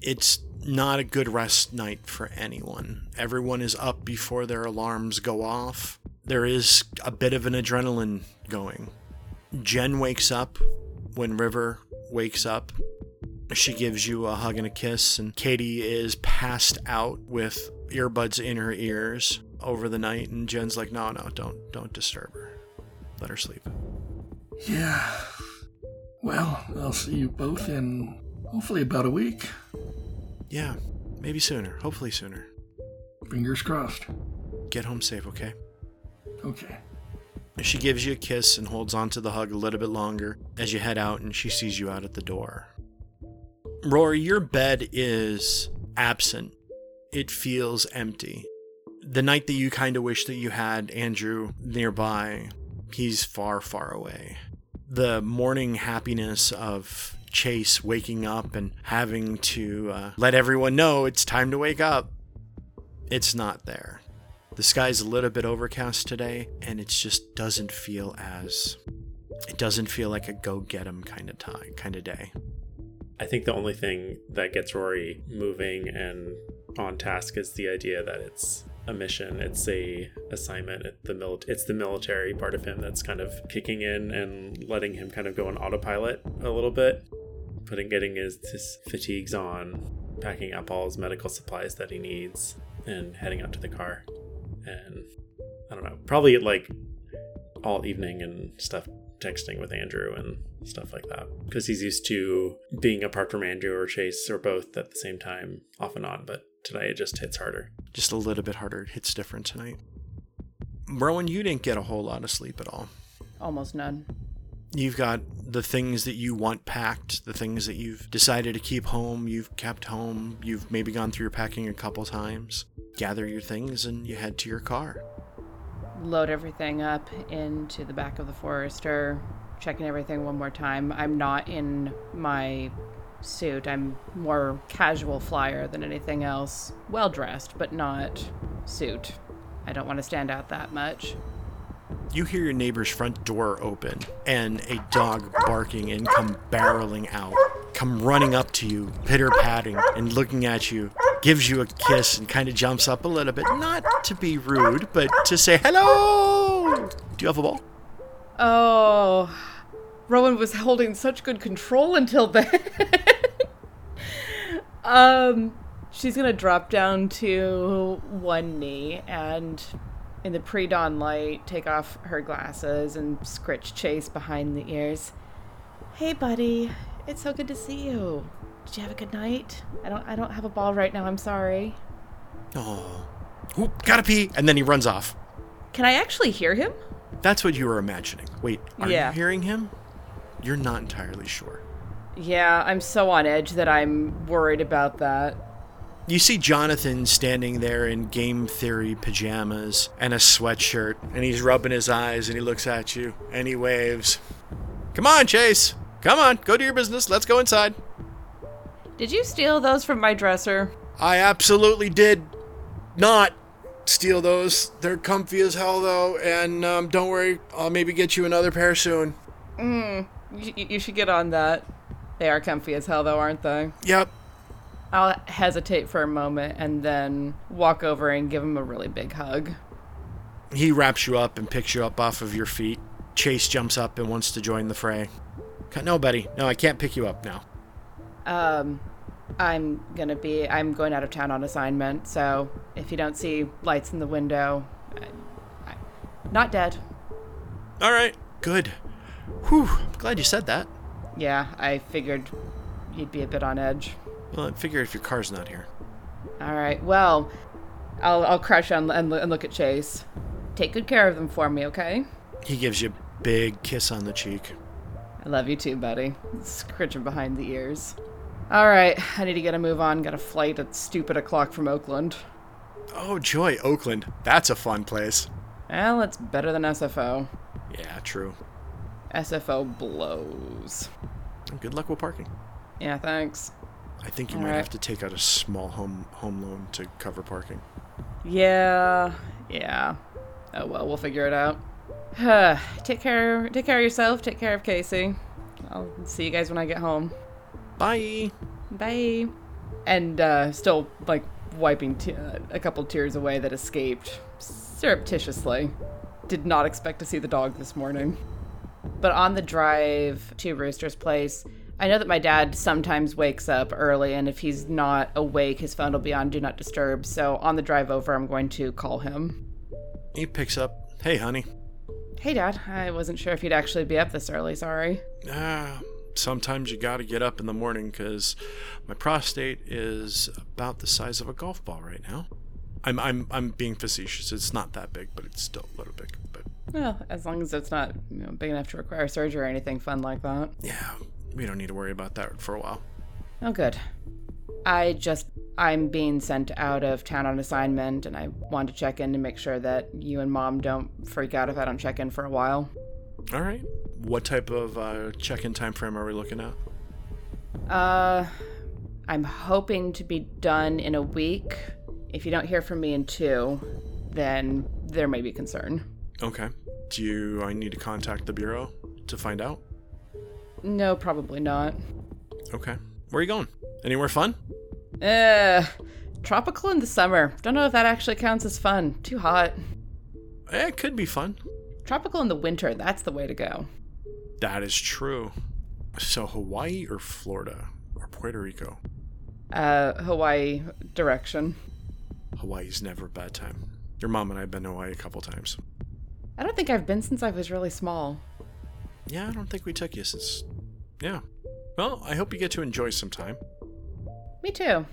It's not a good rest night for anyone. Everyone is up before their alarms go off. There is a bit of an adrenaline going. Jen wakes up when River wakes up. She gives you a hug and a kiss, and Katie is passed out with earbuds in her ears over the night. And Jen's like, "No, no, don't, don't disturb her. Let her sleep." Yeah. Well, I'll see you both in hopefully about a week. Yeah, maybe sooner. Hopefully sooner. Fingers crossed. Get home safe, okay? Okay. She gives you a kiss and holds on to the hug a little bit longer as you head out and she sees you out at the door. Rory, your bed is absent. It feels empty. The night that you kind of wish that you had Andrew nearby, he's far, far away. The morning happiness of Chase waking up and having to uh, let everyone know it's time to wake up, it's not there. The sky's a little bit overcast today, and it just doesn't feel as. It doesn't feel like a go get 'em kind of time, kind of day. I think the only thing that gets Rory moving and on task is the idea that it's a mission. It's a assignment. It, the mil- It's the military part of him that's kind of kicking in and letting him kind of go on autopilot a little bit, putting getting his, his fatigues on, packing up all his medical supplies that he needs, and heading out to the car. And I don't know, probably like all evening and stuff, texting with Andrew and stuff like that because he's used to being apart from Andrew or Chase or both at the same time, off and on. But tonight it just hits harder. Just a little bit harder. It hits different tonight. Rowan, you didn't get a whole lot of sleep at all. Almost none. You've got the things that you want packed, the things that you've decided to keep home, you've kept home, you've maybe gone through your packing a couple times. Gather your things and you head to your car. Load everything up into the back of the Forester, checking everything one more time. I'm not in my suit. I'm more casual flyer than anything else. Well dressed, but not suit. I don't want to stand out that much. You hear your neighbor's front door open and a dog barking and come barreling out, come running up to you, pitter patting and looking at you, gives you a kiss and kind of jumps up a little bit, not to be rude, but to say hello. Do you have a ball? Oh, Rowan was holding such good control until then. um, she's gonna drop down to one knee and in the pre-dawn light take off her glasses and scritch chase behind the ears hey buddy it's so good to see you did you have a good night i don't i don't have a ball right now i'm sorry Oh, Ooh, gotta pee. And then he runs off. can i actually hear him That's what you were imagining. Wait, are Yeah. you hearing him? You're not entirely sure. yeah i'm so on edge that i'm worried about that You see Jonathan standing there in game theory pajamas and a sweatshirt, and he's rubbing his eyes and he looks at you and he waves. Come on, Chase. Come on, go do your business. Let's go inside. did you steal those from my dresser I absolutely did not steal those. They're comfy as hell, though, and um, don't worry, I'll maybe get you another pair soon. You, you should get on that. They are comfy as hell, though, aren't they? Yep. I'll hesitate for a moment and then walk over and give him a really big hug. He wraps you up and picks you up off of your feet. Chase jumps up and wants to join the fray. No, buddy. No, I can't pick you up now. Um, I'm gonna be. I'm going out of town on assignment, so if you don't see lights in the window, I, I, not dead. All right. Good. Whew. I'm glad you said that. Yeah, I figured you'd be a bit on edge. Well, I figure if your car's not here. All right. Well, I'll I'll crush on and, and look at Chase. Take good care of them for me, okay? He gives you a big kiss on the cheek. I love you too, buddy. Scritching behind the ears. All right, I need to get a move on. Got a flight at stupid o'clock from Oakland. Oh, joy, Oakland. That's a fun place. Well, it's better than SFO. Yeah, true. SFO blows. Good luck with parking. Yeah, thanks. I think you All might right. have to take out a small home home loan to cover parking. Yeah, yeah. Oh well, we'll figure it out. take care. Take care of yourself. Take care of Casey. I'll see you guys when I get home. Bye. Bye. And uh, still like wiping t- uh, a couple tears away that escaped surreptitiously. Did not expect to see the dog this morning. But on the drive to Rooster's place, I know that my dad sometimes wakes up early, and if he's not awake, his phone will be on Do Not Disturb. So on the drive over, I'm going to call him. He picks up. Hey, honey. Hey, Dad. I wasn't sure if you'd actually be up this early. Sorry. Ah, sometimes you got to get up in the morning because my prostate is about the size of a golf ball right now. I'm I'm I'm being facetious. It's not that big, but it's still a little big. But Well, as long as it's not you know, big enough to require surgery or anything fun like that. yeah, we don't need to worry about that for a while. Oh, good. I just, I'm being sent out of town on assignment, and I want to check in to make sure that you and mom don't freak out if I don't check in for a while. All right. What type of uh, check-in time frame are we looking at? Uh, I'm hoping to be done in a week. If you don't hear from me in two, then there may be concern. Okay. Do you? I need to contact the bureau to find out. No, probably not. Okay. Where are you going? Anywhere fun? Uh, tropical in the summer. Don't know if that actually counts as fun. Too hot. Eh, it could be fun. Tropical in the winter, that's the way to go. That is true. So Hawaii or Florida or Puerto Rico? Uh, Hawaii direction. Hawaii's never a bad time. Your mom and I have been to Hawaii a couple times. I don't think I've been since I was really small. Yeah, I don't think we took you since. Yeah. Well, I hope you get to enjoy some time. Me too.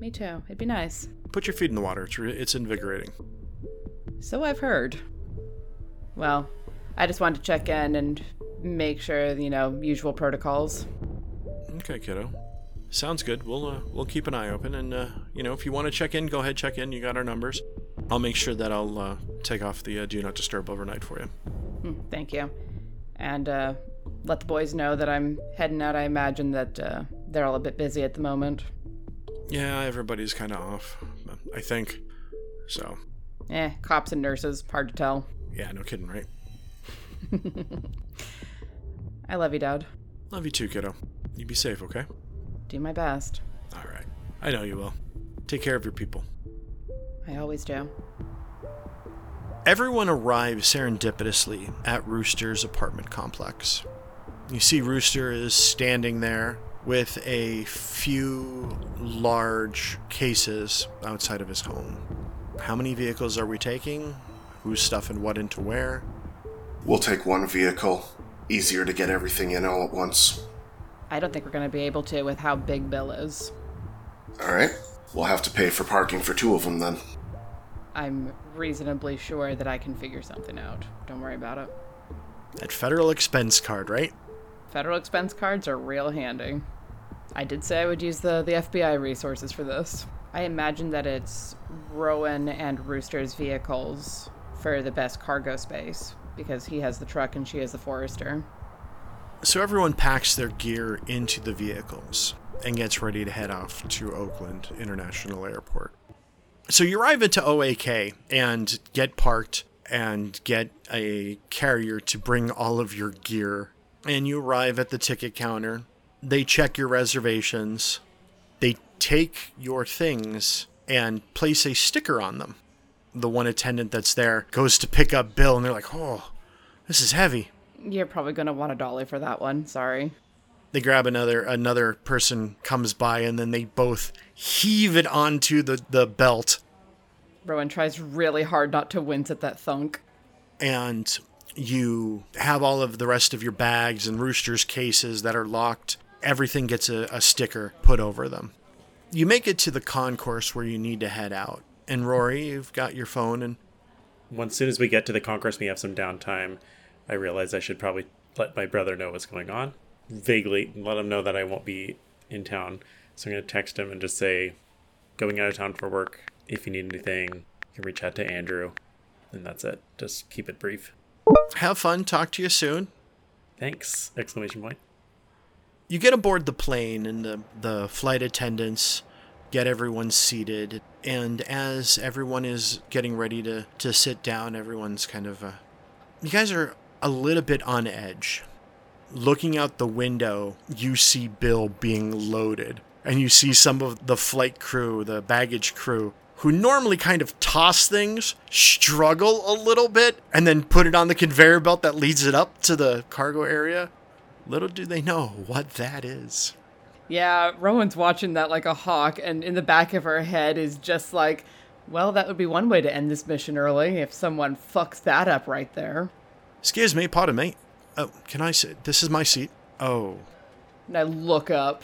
Me too. It'd be nice. Put your feet in the water. It's re- it's invigorating. So I've heard. Well, I just wanted to check in and make sure, you know, usual protocols. Okay, kiddo. Sounds good. We'll uh, we'll keep an eye open, and uh, you know, if you want to check in, go ahead, check in. You got our numbers. I'll make sure that I'll uh, take off the uh, do not disturb overnight for you. Hmm, thank you. And uh, let the boys know that I'm heading out. I imagine that uh, they're all a bit busy at the moment. Yeah, everybody's kind of off. I think. So, Eh, cops and nurses, hard to tell. yeah, no kidding, right? I love you, Dad. Love you too, kiddo. You be safe, okay? Do my best. All right. I know you will. Take care of your people. I always do. Everyone arrives serendipitously at Rooster's apartment complex. You see Rooster is standing there with a few large cases outside of his home. How many vehicles are we taking? Who's stuffing what into where? We'll take one vehicle. Easier to get everything in all at once. I don't think we're going to be able to with how big Bill is. Alright. We'll have to pay for parking for two of them then. I'm reasonably sure that I can figure something out. Don't worry about it. That federal expense card, right? Federal expense cards are real handy. I did say I would use the, the FBI resources for this. I imagine that it's Rowan and Rooster's vehicles for the best cargo space because he has the truck and she has the Forester. So everyone packs their gear into the vehicles and gets ready to head off to Oakland International Airport. So you arrive into OAK and get parked and get a carrier to bring all of your gear. And you arrive at the ticket counter. They check your reservations. They take your things and place a sticker on them. The one attendant that's there goes to pick up Bill and they're like, oh, this is heavy. You're probably going to want a dolly for that one. Sorry. They grab another another person comes by and then they both heave it onto the the belt Rowan tries really hard not to wince at that thunk. and you have all of the rest of your bags and rooster's cases that are locked everything gets a, a sticker put over them you make it to the concourse where you need to head out and rory you've got your phone and Once soon as we get to the concourse, we have some downtime. I realize I should probably let my brother know what's going on. Vaguely, let him know that I won't be in town. So I'm going to text him and just say, going out of town for work. If you need anything, you can reach out to Andrew. And that's it. Just keep it brief. Have fun. Talk to you soon. Thanks! Exclamation point. You get aboard the plane, and the, the flight attendants get everyone seated. And as everyone is getting ready to, to sit down, everyone's kind of. Uh, you guys are a little bit on edge. Looking out the window, you see Bill being loaded. And you see some of the flight crew, the baggage crew, who normally kind of toss things, struggle a little bit, and then put it on the conveyor belt that leads it up to the cargo area. Little do they know what that is. Yeah, Rowan's watching that like a hawk, and in the back of her head is just like, well, that would be one way to end this mission early if someone fucks that up right there. Excuse me, pardon me. Oh, can I sit? This is my seat. Oh. And I look up.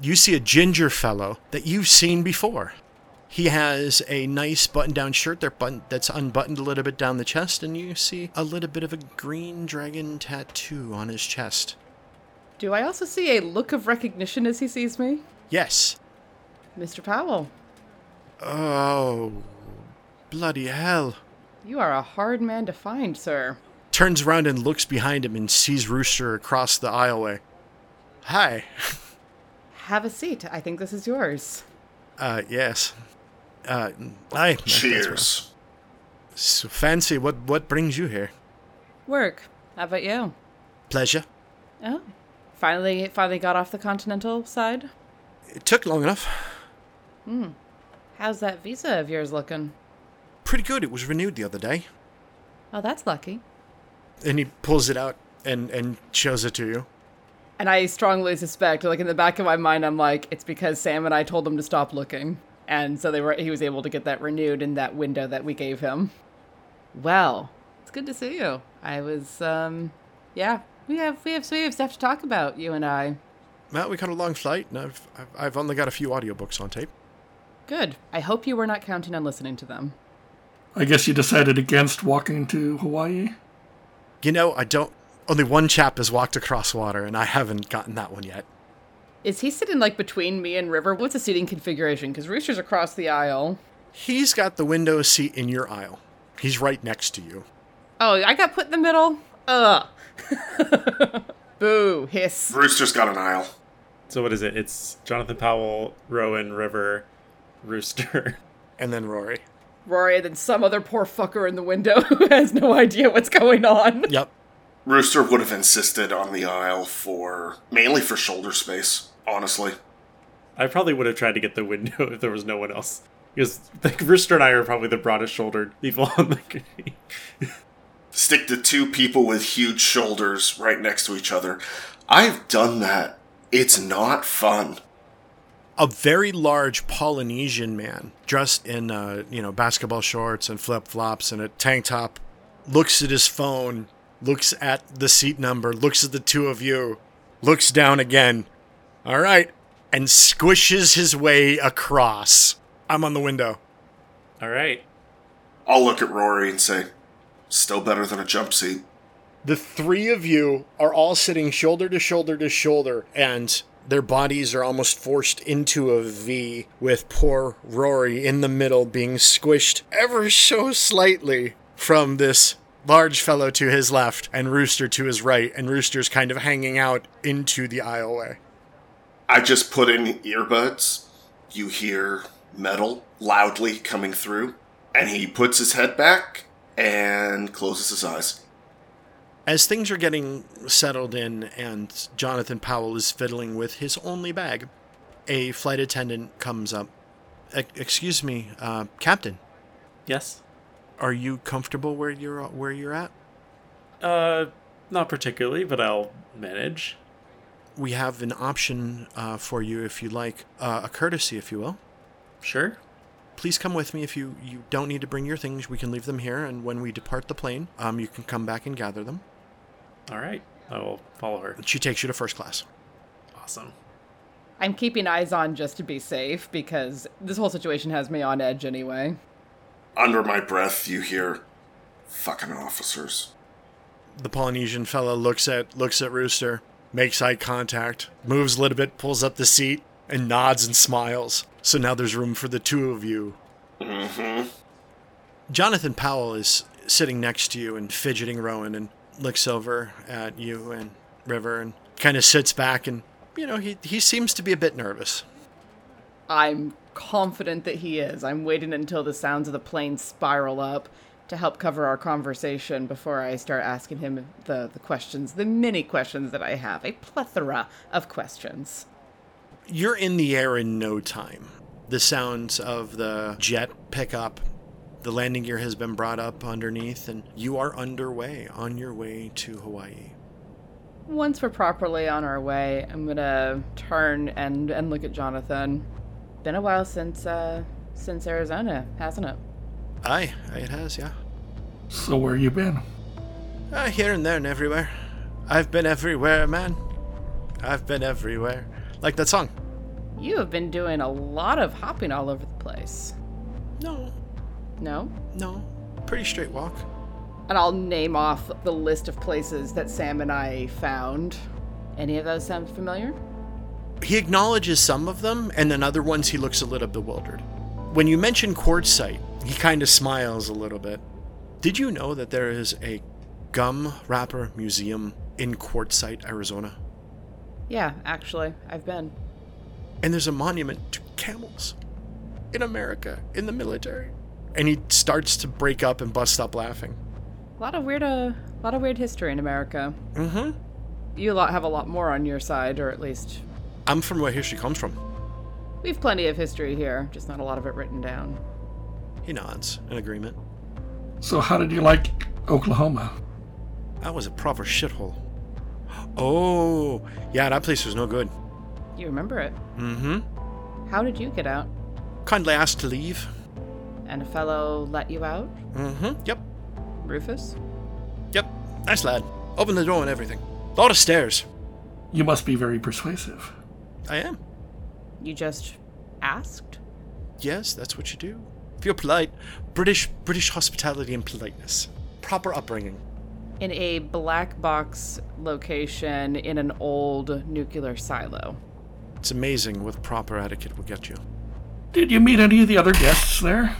You see a ginger fellow that you've seen before. He has a nice button-down shirt that's unbuttoned a little bit down the chest, and you see a little bit of a green dragon tattoo on his chest. Do I also see a look of recognition as he sees me? Yes. Mr. Powell. Oh, bloody hell. You are a hard man to find, sir. Turns around and looks behind him and sees Rooster across the aisleway. Hi. Have a seat. I think this is yours. Uh, yes. Uh, hi. Cheers. So fancy. What what brings you here? Work. How about you? Pleasure. Oh, finally, finally got off the continental side. It took long enough. Hmm. How's that visa of yours looking? Pretty good. It was renewed the other day. Oh, that's lucky. And he pulls it out and and shows it to you. And I strongly suspect, like in the back of my mind, I'm like, it's because Sam and I told him to stop looking, and so they were he was able to get that renewed in that window that we gave him. Well, it's good to see you. I was, um, yeah, we have we have we have stuff to talk about, you and I. Well, we got a long flight, and I've I've only got a few audiobooks on tape. Good. I hope you were not counting on listening to them. I guess you decided against walking to Hawaii? You know, I don't. Only one chap has walked across water, and I haven't gotten that one yet. Is he sitting like between me and River? What's the seating configuration? Because Rooster's across the aisle. He's got the window seat in your aisle. He's right next to you. Oh, I got put in the middle? Ugh. Boo, hiss. Rooster's got an aisle. So what is it? It's Jonathan Powell, Rowan, River, Rooster. And then Rory. Rory, than some other poor fucker in the window who has no idea what's going on. Yep. Rooster would have insisted on the aisle for mainly for shoulder space, honestly. I probably would have tried to get the window if there was no one else. Because like Rooster and I are probably the broadest shouldered people on the Stick to two people with huge shoulders right next to each other. I've done that. It's not fun. A very large Polynesian man, dressed in uh, you know basketball shorts and flip flops and a tank top, looks at his phone, looks at the seat number, looks at the two of you, looks down again. All right, and squishes his way across. I'm on the window. All right. I'll look at Rory and say, still better than a jump seat. The three of you are all sitting shoulder to shoulder to shoulder, and their bodies are almost forced into a V, with poor Rory in the middle being squished ever so slightly from this large fellow to his left and Rooster to his right, and Rooster's kind of hanging out into the aisleway. I just put in earbuds. You hear metal loudly coming through, and he puts his head back and closes his eyes. As things are getting settled in and Jonathan Powell is fiddling with his only bag, a flight attendant comes up. "E- Excuse me, uh, Captain. Yes. Are you comfortable where you're where you're at? Uh, not particularly, but I'll manage. We have an option uh, for you if you like, uh, a courtesy, if you will. Sure. Please come with me if you, you don't need to bring your things. We can leave them here, and when we depart the plane, um, you can come back and gather them. All right. I will follow her. She takes you to first class. Awesome. I'm keeping eyes on just to be safe because this whole situation has me on edge anyway. Under my breath, you hear, Fucking officers. The Polynesian fella looks at looks at Rooster, makes eye contact, moves a little bit, pulls up the seat, and nods and smiles. So now there's room for the two of you. Mm-hmm. Jonathan Powell is sitting next to you and fidgeting Rowan and looks over at you and River and kind of sits back and you know he he seems to be a bit nervous. I'm confident that he is. I'm waiting until the sounds of the plane spiral up to help cover our conversation before I start asking him the, the questions, the many questions that I have. A plethora of questions. You're in the air in no time. The sounds of the jet pick up. The landing gear has been brought up underneath, and you are underway on your way to Hawaii. Once we're properly on our way, I'm gonna turn and, and look at Jonathan. Been a while since uh since Arizona, hasn't it? Aye, aye it has, yeah. So where you been? Uh, here and there and everywhere. I've been everywhere, man. I've been everywhere. Like that song. You have been doing a lot of hopping all over the place. No, No? no. Pretty straight walk. And I'll name off the list of places that Sam and I found. Any of those sound familiar? He acknowledges some of them, and then other ones he looks a little bewildered. When you mention Quartzsite, he kind of smiles a little bit. Did you know that there is a gum wrapper museum in Quartzsite, Arizona? Yeah, actually, I've been. And there's a monument to camels in America, in the military. And he starts to break up and bust up laughing. A lot of weird, uh, lot of weird history in America. Mm hmm. You lot have a lot more on your side, or at least I'm from where history comes from. we've plenty of history here, just not a lot of it written down. He nods in agreement. So how did you like Oklahoma? That was a proper shithole. Oh, yeah, that place was no good. You remember it? Mm hmm. How did you get out? Kindly asked to leave. And a fellow let you out? Mm hmm. Yep. Rufus? Yep. Nice lad. Opened the door and everything. A lot of stairs. You must be very persuasive. I am. You just asked? Yes, that's what you do. If you're polite, British British hospitality and politeness. Proper upbringing. In a black box location in an old nuclear silo. It's amazing what proper etiquette will get you. Did you meet any of the other guests there?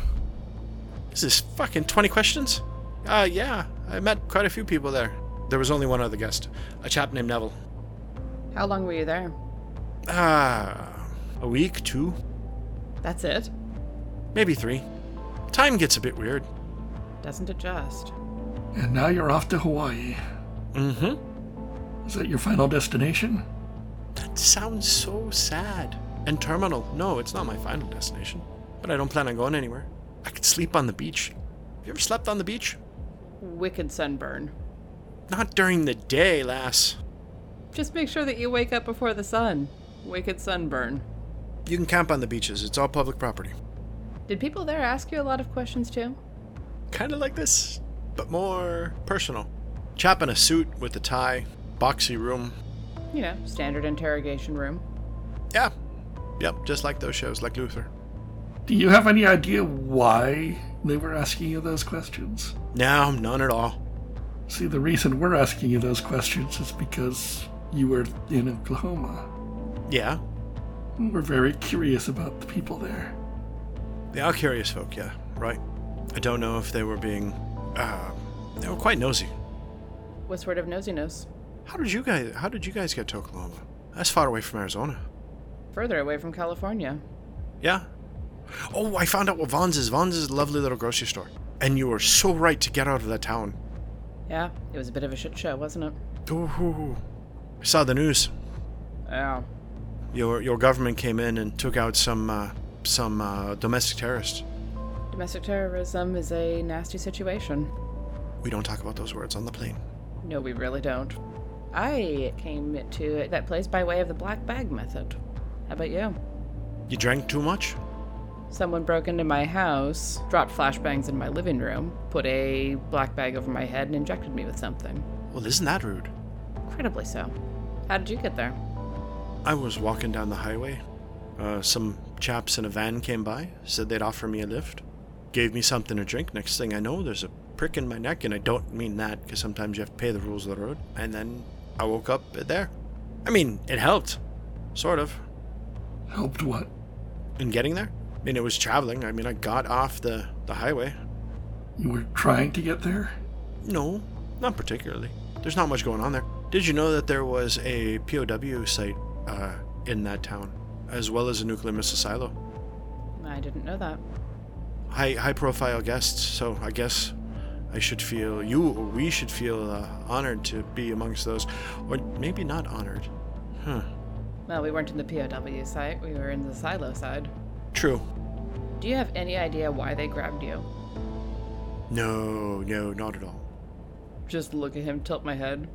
Is this fucking 20 questions? Uh, yeah. I met quite a few people there. There was only one other guest, a chap named Neville. How long were you there? Ah, a week, two, That's it? maybe three. Time gets a bit weird. Doesn't it just? And now you're off to Hawaii. Mm hmm. Is that your final destination? That sounds so sad and terminal. No, it's not my final destination, but I don't plan on going anywhere. I could sleep on the beach. Have you ever slept on the beach? Wicked sunburn. Not during the day, lass. Just make sure that you wake up before the sun. Wicked sunburn. You can camp on the beaches, it's all public property. Did people there ask you a lot of questions too? Kind of like this, but more personal. Chap in a suit with a tie, boxy room. You know, standard interrogation room. Yeah. Yep, just like those shows, like Luther. Do you have any idea why they were asking you those questions? No, none at all. See, the reason we're asking you those questions is because you were in Oklahoma. Yeah, We're very curious about the people there. they are curious folk, yeah, right. I don't know if they were being, uh, they were quite nosy. What sort of nosiness? How did you guys, how did you guys get to Oklahoma? That's far away from Arizona. Further away from California. Yeah. Oh, I found out what Vaughn's is. Vaughn's is a lovely little grocery store. And you were so right to get out of that town. Yeah, it was a bit of a shit show, wasn't it? Ooh. I saw the news. Yeah. Your your government came in and took out some uh, some uh, domestic terrorists. Domestic terrorism is a nasty situation. We don't talk about those words on the plane. No, we really don't. I came to that place by way of the black bag method. How about you? You drank too much? Someone broke into my house, dropped flashbangs in my living room, put a black bag over my head, and injected me with something. Well, isn't that rude? Incredibly so. How did you get there? I was walking down the highway. Uh, some chaps in a van came by, said they'd offer me a lift. Gave me something to drink. Next thing I know, there's a prick in my neck, and I don't mean that because sometimes you have to pay the rules of the road. And then I woke up there. I mean, it helped, sort of, Helped what? in getting there. I mean, it was traveling. I mean, I got off the the highway. You were trying to get there? No, not particularly. There's not much going on there. Did you know that there was a POW site uh, in that town, as well as a nuclear missile silo? I didn't know that. High high profile guests. So I guess I should feel you. Or we should feel uh, honored to be amongst those, or maybe not honored. Huh. Well, we weren't in the POW site, we were in the silo side. True. Do you have any idea why they grabbed you? No, no, not at all. Just look at him tilt my head.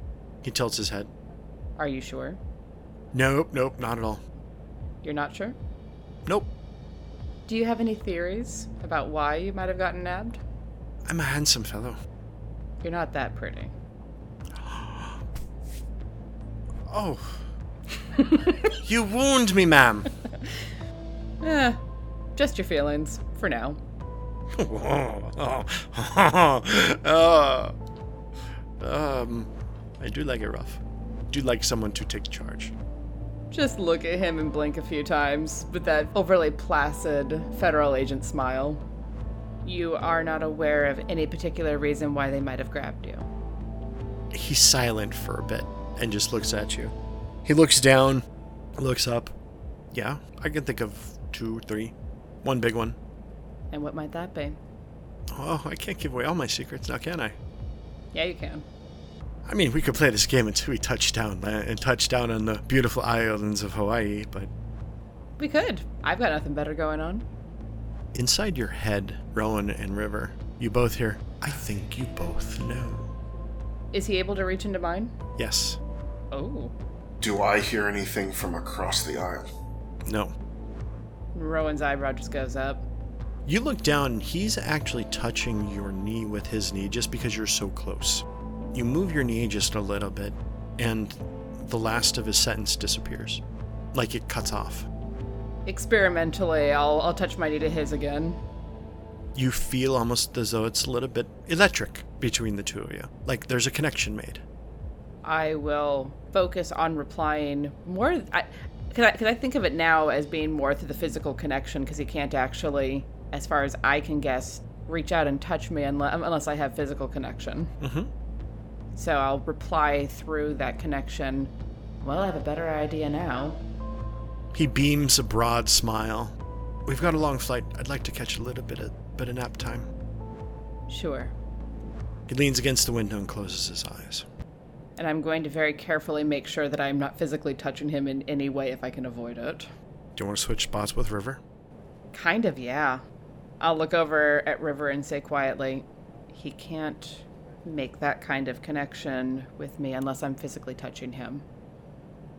He tilts his head. Are you sure? Nope, nope, not at all. You're not sure? Nope. Do you have any theories about why you might have gotten nabbed? I'm a handsome fellow. You're not that pretty. Oh. you wound me, ma'am. Eh, just your feelings, for now. oh, um, I do like it rough. Do you like someone to take charge. Just look at him and blink a few times with that overly placid federal agent smile. You are not aware of any particular reason why they might have grabbed you. He's silent for a bit and just looks at you. He looks down, looks up. Yeah, I can think of two, three. One big one. And what might that be? Oh, I can't give away all my secrets now, can I? Yeah, you can. I mean, we could play this game until we touch down uh, and touch down on the beautiful islands of Hawaii, but We could. I've got nothing better going on. inside your head, Rowan and River, you both hear, I think you both know. Is he able to reach into mine? Yes. Oh. Do I hear anything from across the aisle? No. Rowan's eyebrow just goes up. You look down, he's actually touching your knee with his knee just because you're so close. You move your knee just a little bit, and the last of his sentence disappears. Like it cuts off. Experimentally, I'll, I'll touch my knee to his again. You feel almost as though it's a little bit electric between the two of you. Like there's a connection made. I will focus on replying more. I, because I, 'cause I think of it now as being more through the physical connection, because he can't actually, as far as I can guess, reach out and touch me unless, unless I have physical connection. Mm-hmm. So I'll reply through that connection. Well, I have a better idea now. He beams a broad smile. We've got a long flight. I'd like to catch a little bit of bit of nap time. Sure. He leans against the window and closes his eyes. And I'm going to very carefully make sure that I'm not physically touching him in any way if I can avoid it. Do you want to switch spots with River? Kind of, yeah. I'll look over at River and say quietly, he can't make that kind of connection with me unless I'm physically touching him.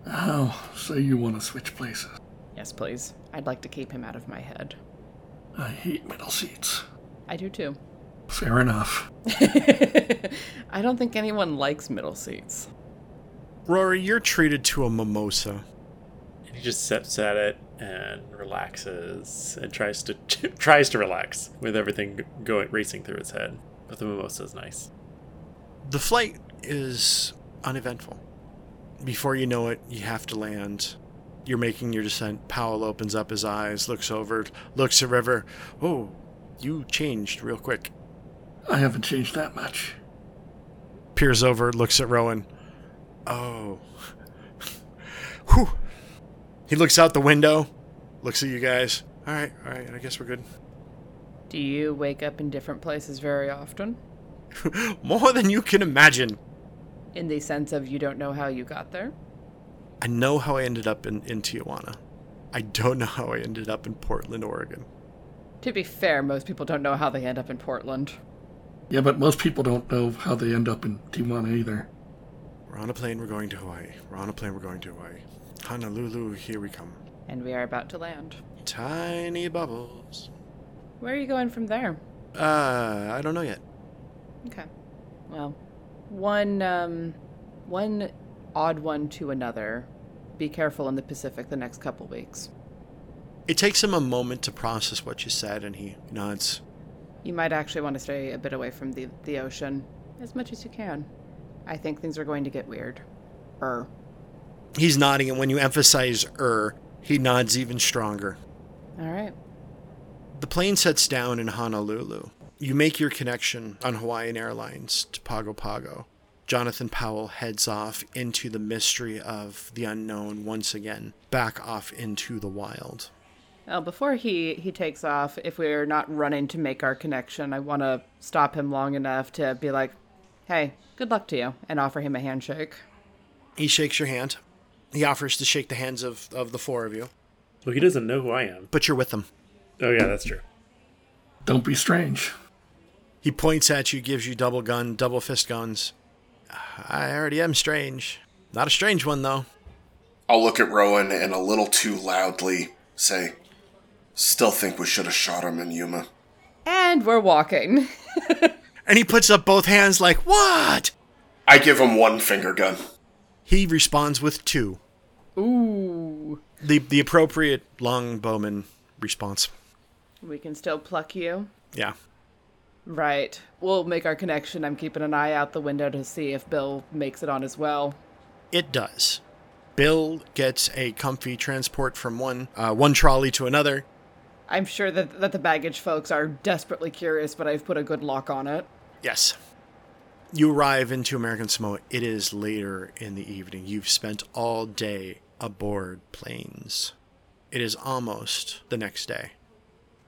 Oh, so you want to switch places. Yes, please. I'd like to keep him out of my head. I hate middle seats. I do too. Fair enough. I don't think anyone likes middle seats. Rory, you're treated to a mimosa. And he just sits at it and relaxes and tries to tries to relax with everything going racing through his head. But the mimosa is nice. The flight is uneventful. Before you know it, you have to land. You're making your descent. Powell opens up his eyes, looks over, looks at River. Oh, you changed real quick. I haven't changed that much. Peers over, looks at Rowan. Oh. Whew. He looks out the window, looks at you guys. All right, all right, I guess we're good. Do you wake up in different places very often? More than you can imagine. In the sense of you don't know how you got there? I know how I ended up in, in Tijuana. I don't know how I ended up in Portland, Oregon. To be fair, most people don't know how they end up in Portland. Yeah, but most people don't know how they end up in Tijuana either. We're on a plane, we're going to Hawaii. We're on a plane, we're going to Hawaii. Honolulu, here we come. And we are about to land. Tiny bubbles. Where are you going from there? Uh, I don't know yet. Okay. Well, one um one odd one to another. Be careful in the Pacific the next couple weeks. It takes him a moment to process what you said, and he nods. You might actually want to stay a bit away from the, the ocean as much as you can. I think things are going to get weird. Er. He's nodding, and when you emphasize er, he nods even stronger. All right. The plane sets down in Honolulu. You make your connection on Hawaiian Airlines to Pago Pago. Jonathan Powell heads off into the mystery of the unknown once again, back off into the wild. Well, before he, he takes off, if we're not running to make our connection, I want to stop him long enough to be like, hey, good luck to you, and offer him a handshake. He shakes your hand. He offers to shake the hands of, of the four of you, Well, he doesn't know who I am. but you're with them. Oh, yeah, that's true. Don't be strange. He points at you, gives you double gun, double fist guns. I already am strange. Not a strange one, though. I'll look at Rowan and a little too loudly say, Still think we should have shot him in Yuma. And we're walking. And he puts up both hands like, What? I give him one finger gun. He responds with two. Ooh. The, the appropriate longbowman response. We can still pluck you. Yeah. Right. We'll make our connection. I'm keeping an eye out the window to see if Bill makes it on as well. It does. Bill gets a comfy transport from one uh, one trolley to another. I'm sure that, that the baggage folks are desperately curious, but I've put a good lock on it. Yes. You arrive into American Samoa. It is later in the evening. You've spent all day aboard planes. It is almost the next day,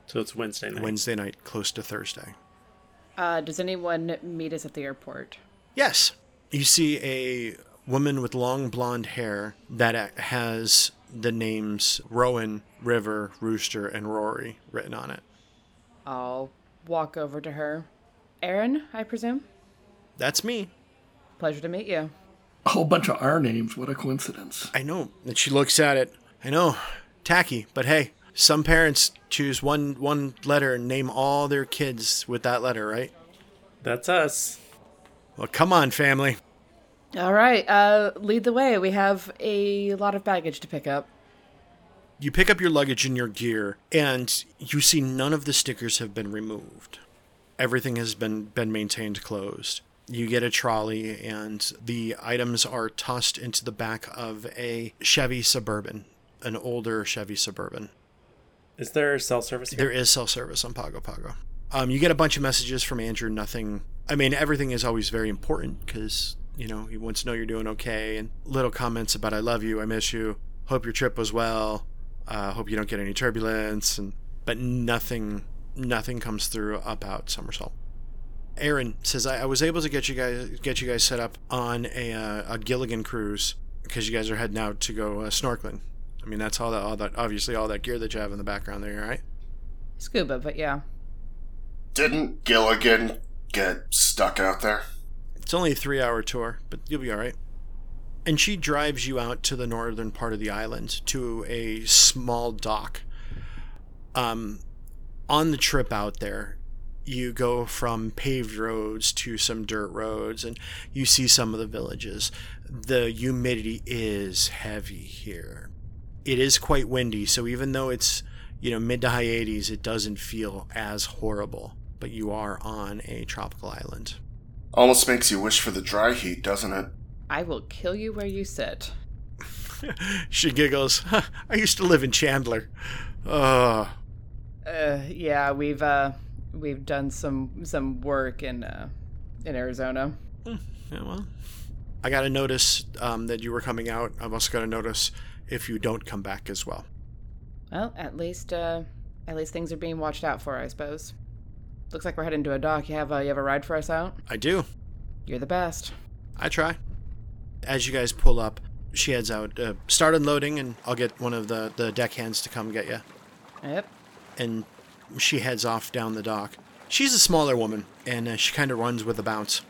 So it's Wednesday night. Wednesday night, close to Thursday. Uh, does anyone meet us at the airport? Yes. You see a woman with long blonde hair that has the names Rowan, River, Rooster, and Rory written on it. I'll walk over to her. Aaron, I presume? That's me. Pleasure to meet you. A whole bunch of our names. What a coincidence. I know. And she looks at it. I know. Tacky, but hey, some parents choose one one letter and name all their kids with that letter, right? That's us. Well, come on, family. All right, uh, lead the way. We have a lot of baggage to pick up. You pick up your luggage and your gear, and you see none of the stickers have been removed. Everything has been been maintained closed. You get a trolley, and the items are tossed into the back of a Chevy Suburban, an older Chevy Suburban. Is there cell service here? There is cell service on Pago Pago. Um, you get a bunch of messages from Andrew. Nothing. I mean, everything is always very important because you know he wants to know you're doing okay, and little comments about "I love you," "I miss you," "Hope your trip was well," uh, "Hope you don't get any turbulence," and but nothing, nothing comes through about Somersault. Aaron says, I, "I was able to get you guys get you guys set up on a uh, a Gilligan cruise because you guys are heading out to go uh, snorkeling. I mean, that's all that all that obviously all that gear that you have in the background there, right?" Scuba, but yeah. Didn't Gilligan get stuck out there? It's only a three hour tour, but you'll be all right. And she drives you out to the northern part of the island to a small dock. Um, on the trip out there, you go from paved roads to some dirt roads and you see some of the villages. The humidity is heavy here. It is quite windy, so even though it's, you know, mid to high 80s, it doesn't feel as horrible. But you are on a tropical island. Almost makes you wish for the dry heat, doesn't it? I will kill you where you sit. she giggles. I used to live in Chandler. Oh, Uh, yeah, we've uh, we've done some some work in uh, in Arizona. yeah, well. I got to notice um, that you were coming out. I've also got to notice if you don't come back as well. Well, at least uh, at least things are being watched out for, I suppose. Looks like we're heading to a dock. You have a you have a ride for us out? I do. You're the best. I try. As you guys pull up, she heads out. Uh, start unloading, and I'll get one of the, the deckhands to come get you. Yep. And she heads off down the dock. She's a smaller woman, and uh, she kind of runs with a bounce.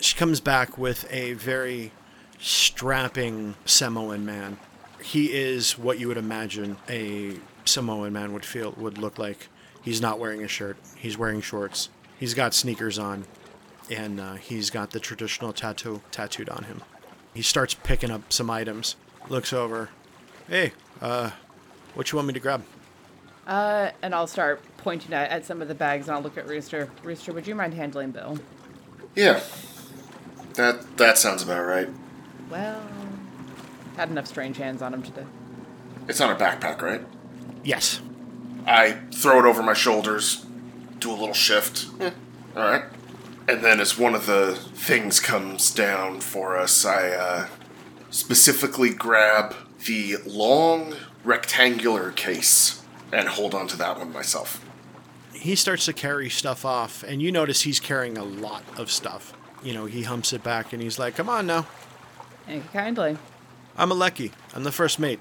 She comes back with a very strapping Samoan man. He is what you would imagine a Samoan man would feel would look like. He's not wearing a shirt. He's wearing shorts. He's got sneakers on, and uh, he's got the traditional tattoo tattooed on him. He starts picking up some items. Looks over. Hey, uh, what you want me to grab? Uh, and I'll start pointing at, at some of the bags, and I'll look at Rooster. Rooster, would you mind handling Bill? Yeah. That that sounds about right. Well, had enough strange hands on him today. It's on a backpack, right? Yes. I throw it over my shoulders, do a little shift. Eh, all right. And then as one of the things comes down for us, I uh, specifically grab the long rectangular case and hold on to that one myself. He starts to carry stuff off, and you notice he's carrying a lot of stuff. You know, he humps it back and he's like, Come on now. Thank you kindly. I'm Aleki. I'm the first mate.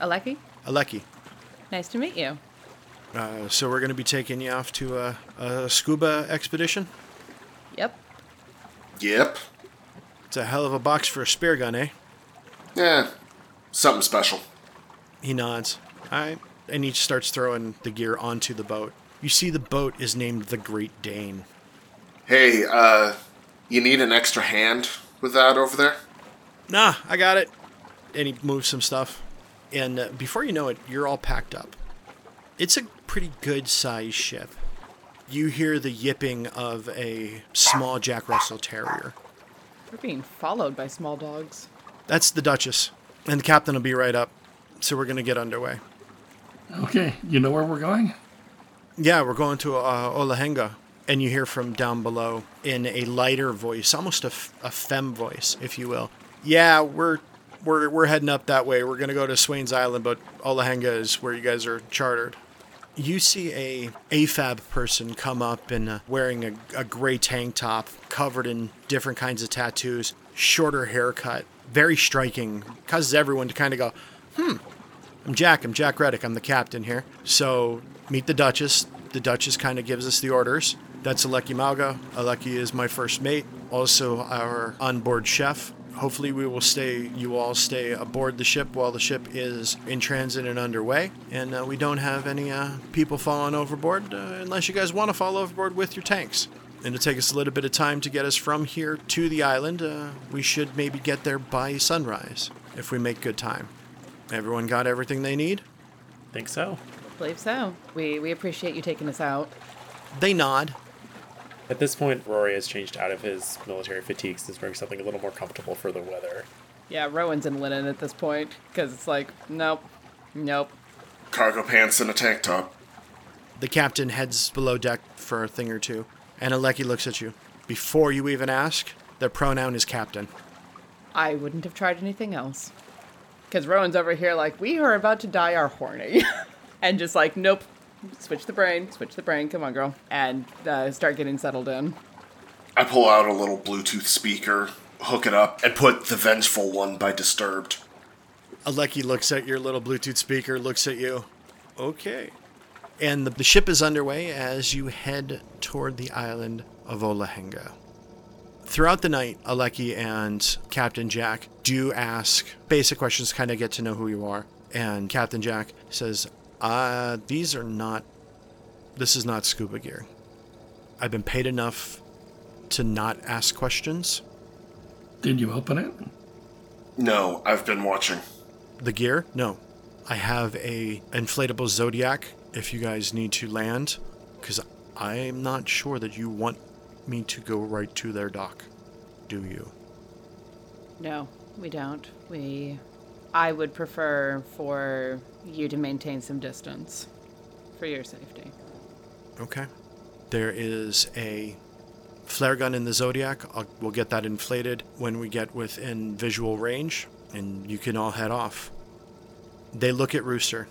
Aleki, Aleki. nice to meet you. Uh, so we're going to be taking you off to a, a scuba expedition? Yep. Yep. It's a hell of a box for a spear gun, eh? Yeah. Something special. He nods. All right. And he starts throwing the gear onto the boat. You see the boat is named the Great Dane. Hey, uh, you need an extra hand with that over there? Nah, I got it. And he moves some stuff. And uh, before you know it, you're all packed up. It's a pretty good sized ship. You hear the yipping of a small Jack Russell Terrier. We're being followed by small dogs. That's the Duchess. And the captain will be right up. So we're going to get underway. Okay, you know where we're going? Yeah, we're going to uh, Olahenga. And you hear from down below in a lighter voice, almost a, f- a femme voice, if you will. Yeah, we're we're we're heading up that way. We're gonna go to Swain's Island, but Olahenga is where you guys are chartered. You see a AFAB person come up and uh, wearing a, a gray tank top, covered in different kinds of tattoos, shorter haircut, very striking, causes everyone to kind of go, hmm, I'm Jack. I'm Jack Reddick. I'm the captain here. So meet the Duchess. The Duchess kind of gives us the orders. That's Aleki Malga. Aleki is my first mate, also our onboard chef. Hopefully, we will stay. You all stay aboard the ship while the ship is in transit and underway, and uh, we don't have any uh, people falling overboard uh, unless you guys want to fall overboard with your tanks. And it'll take us a little bit of time to get us from here to the island. Uh, we should maybe get there by sunrise if we make good time. Everyone got everything they need? Think so. Believe so. We we appreciate you taking us out. They nod. At this point, Rory has changed out of his military fatigues and is wearing something a little more comfortable for the weather. Yeah, Rowan's in linen at this point because it's like, nope, nope. Cargo pants and a tank top. The captain heads below deck for a thing or two, and Aleki looks at you. Before you even ask, their pronoun is captain. I wouldn't have tried anything else. Because Rowan's over here like, we are about to die our horny. and just like, nope, switch the brain, switch the brain, come on, girl. And uh, start getting settled in. I pull out a little Bluetooth speaker, hook it up, and put the Vengeful One by Disturbed. Aleki looks at your little Bluetooth speaker, looks at you. Okay. And the, the ship is underway as you head toward the island of Olahenga. Throughout the night, Aleki and Captain Jack do ask basic questions, kind of get to know who you are. And Captain Jack says, uh, these are not, this is not scuba gear. I've been paid enough to not ask questions. Did you open it? No, I've been watching. The gear? No. I have a inflatable Zodiac if you guys need to land, because I'm not sure that you want me to go right to their dock. Do you? No, we don't. We. I would prefer for you to maintain some distance for your safety. Okay. There is a flare gun in the Zodiac. I'll, we'll get that inflated when we get within visual range, and you can all head off. They look at Rooster.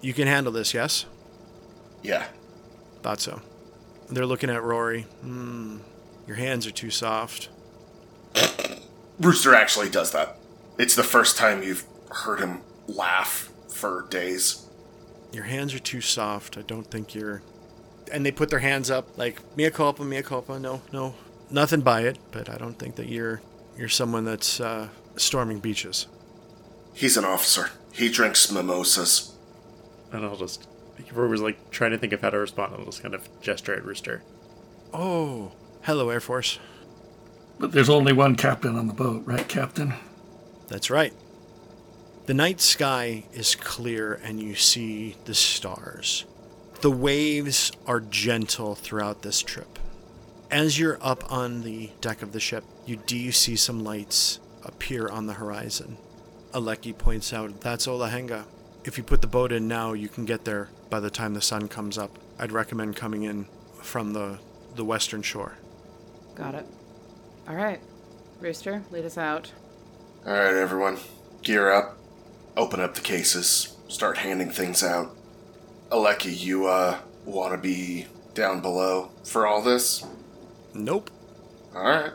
You can handle this, yes? Yeah. Thought so. They're looking at Rory. Hmm. Your hands are too soft. Rooster actually does that. It's the first time you've heard him laugh for days. Your hands are too soft. I don't think you're. And they put their hands up like mea culpa, mea culpa. No, no, nothing by it. But I don't think that you're you're someone that's uh, storming beaches. He's an officer. He drinks mimosas. And I'll just. Rory was like trying to think of how to respond. I'll just kind of gesture at Rooster. Oh, hello, Air Force. But there's only one captain on the boat, right, Captain? That's right. The night sky is clear and you see the stars. The waves are gentle throughout this trip. As you're up on the deck of the ship, you do see some lights appear on the horizon. Aleki points out, That's Olahenga. If you put the boat in now, you can get there by the time the sun comes up. I'd recommend coming in from the, the western shore. Got it. All right. Rooster, lead us out. All right, everyone, gear up. Open up the cases. Start handing things out. Aleki, you uh want to be down below for all this? Nope. All right.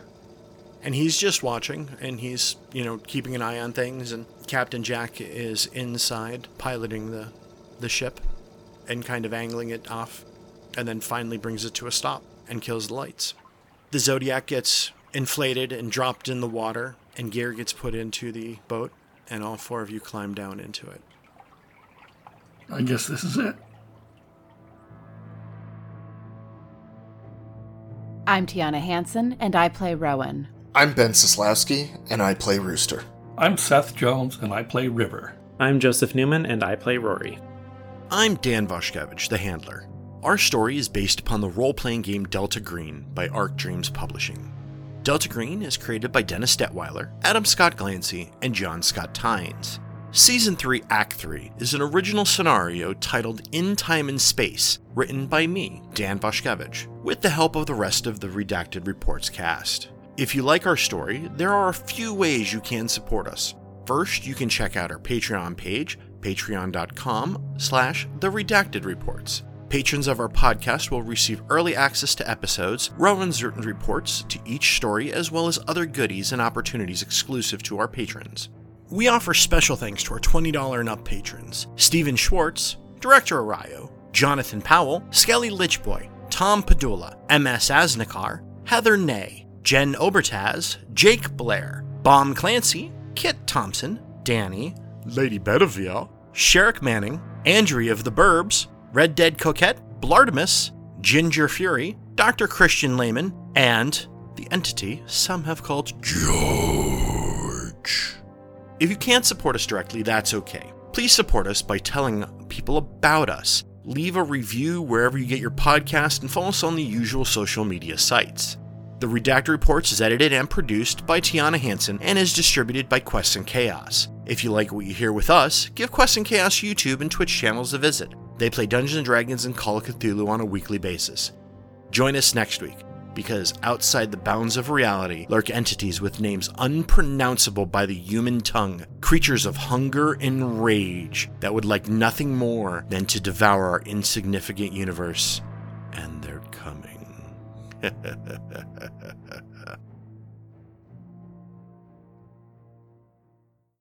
And he's just watching and he's, you know, keeping an eye on things and Captain Jack is inside piloting the the ship and kind of angling it off and then finally brings it to a stop and kills the lights. The Zodiac gets inflated and dropped in the water and gear gets put into the boat and all four of you climb down into it. I guess this is it. I'm Tiana Hansen, and I play Rowan. I'm Ben Sislowski, and I play Rooster. I'm Seth Jones, and I play River. I'm Joseph Newman, and I play Rory. I'm Dan Voshkevich, the handler. Our story is based upon the role playing game Delta Green by Arc Dreams Publishing. Delta Green is created by Dennis Detwiller, Adam Scott Glancy, and John Scott Tynes. Season 3, Act 3 is an original scenario titled In Time and Space, written by me, Dan Voshkevich, with the help of the rest of the Redacted Reports cast. If you like our story, there are a few ways you can support us. First, you can check out our Patreon page, patreon.com slash the redacted reports. Patrons of our podcast will receive early access to episodes, Rowan's written reports to each story, as well as other goodies and opportunities exclusive to our patrons. We offer special thanks to our $20 and up patrons Stephen Schwartz, Director Arayo, Jonathan Powell, Skelly Lichboy, Tom Padula, MS Asnikar, Heather Ney, Jen Obertaz, Jake Blair, Bomb Clancy, Kit Thompson, Danny, Lady Bedivere, Sherrick Manning, Andrea of the Burbs, Red Dead Coquette, Blartimus, Ginger Fury, Dr. Christian Lehman, and the entity some have called George. If you can't support us directly, that's okay. Please support us by telling people about us. Leave a review wherever you get your podcast and follow us on the usual social media sites. The Redacted Reports is edited and produced by Tiana Hansen and is distributed by Quest and Chaos. If you like what you hear with us, give Quest and Chaos YouTube and Twitch channels a visit. They play Dungeons and Dragons and Call of Cthulhu on a weekly basis. Join us next week, because outside the bounds of reality lurk entities with names unpronounceable by the human tongue, creatures of hunger and rage that would like nothing more than to devour our insignificant universe. And they're coming.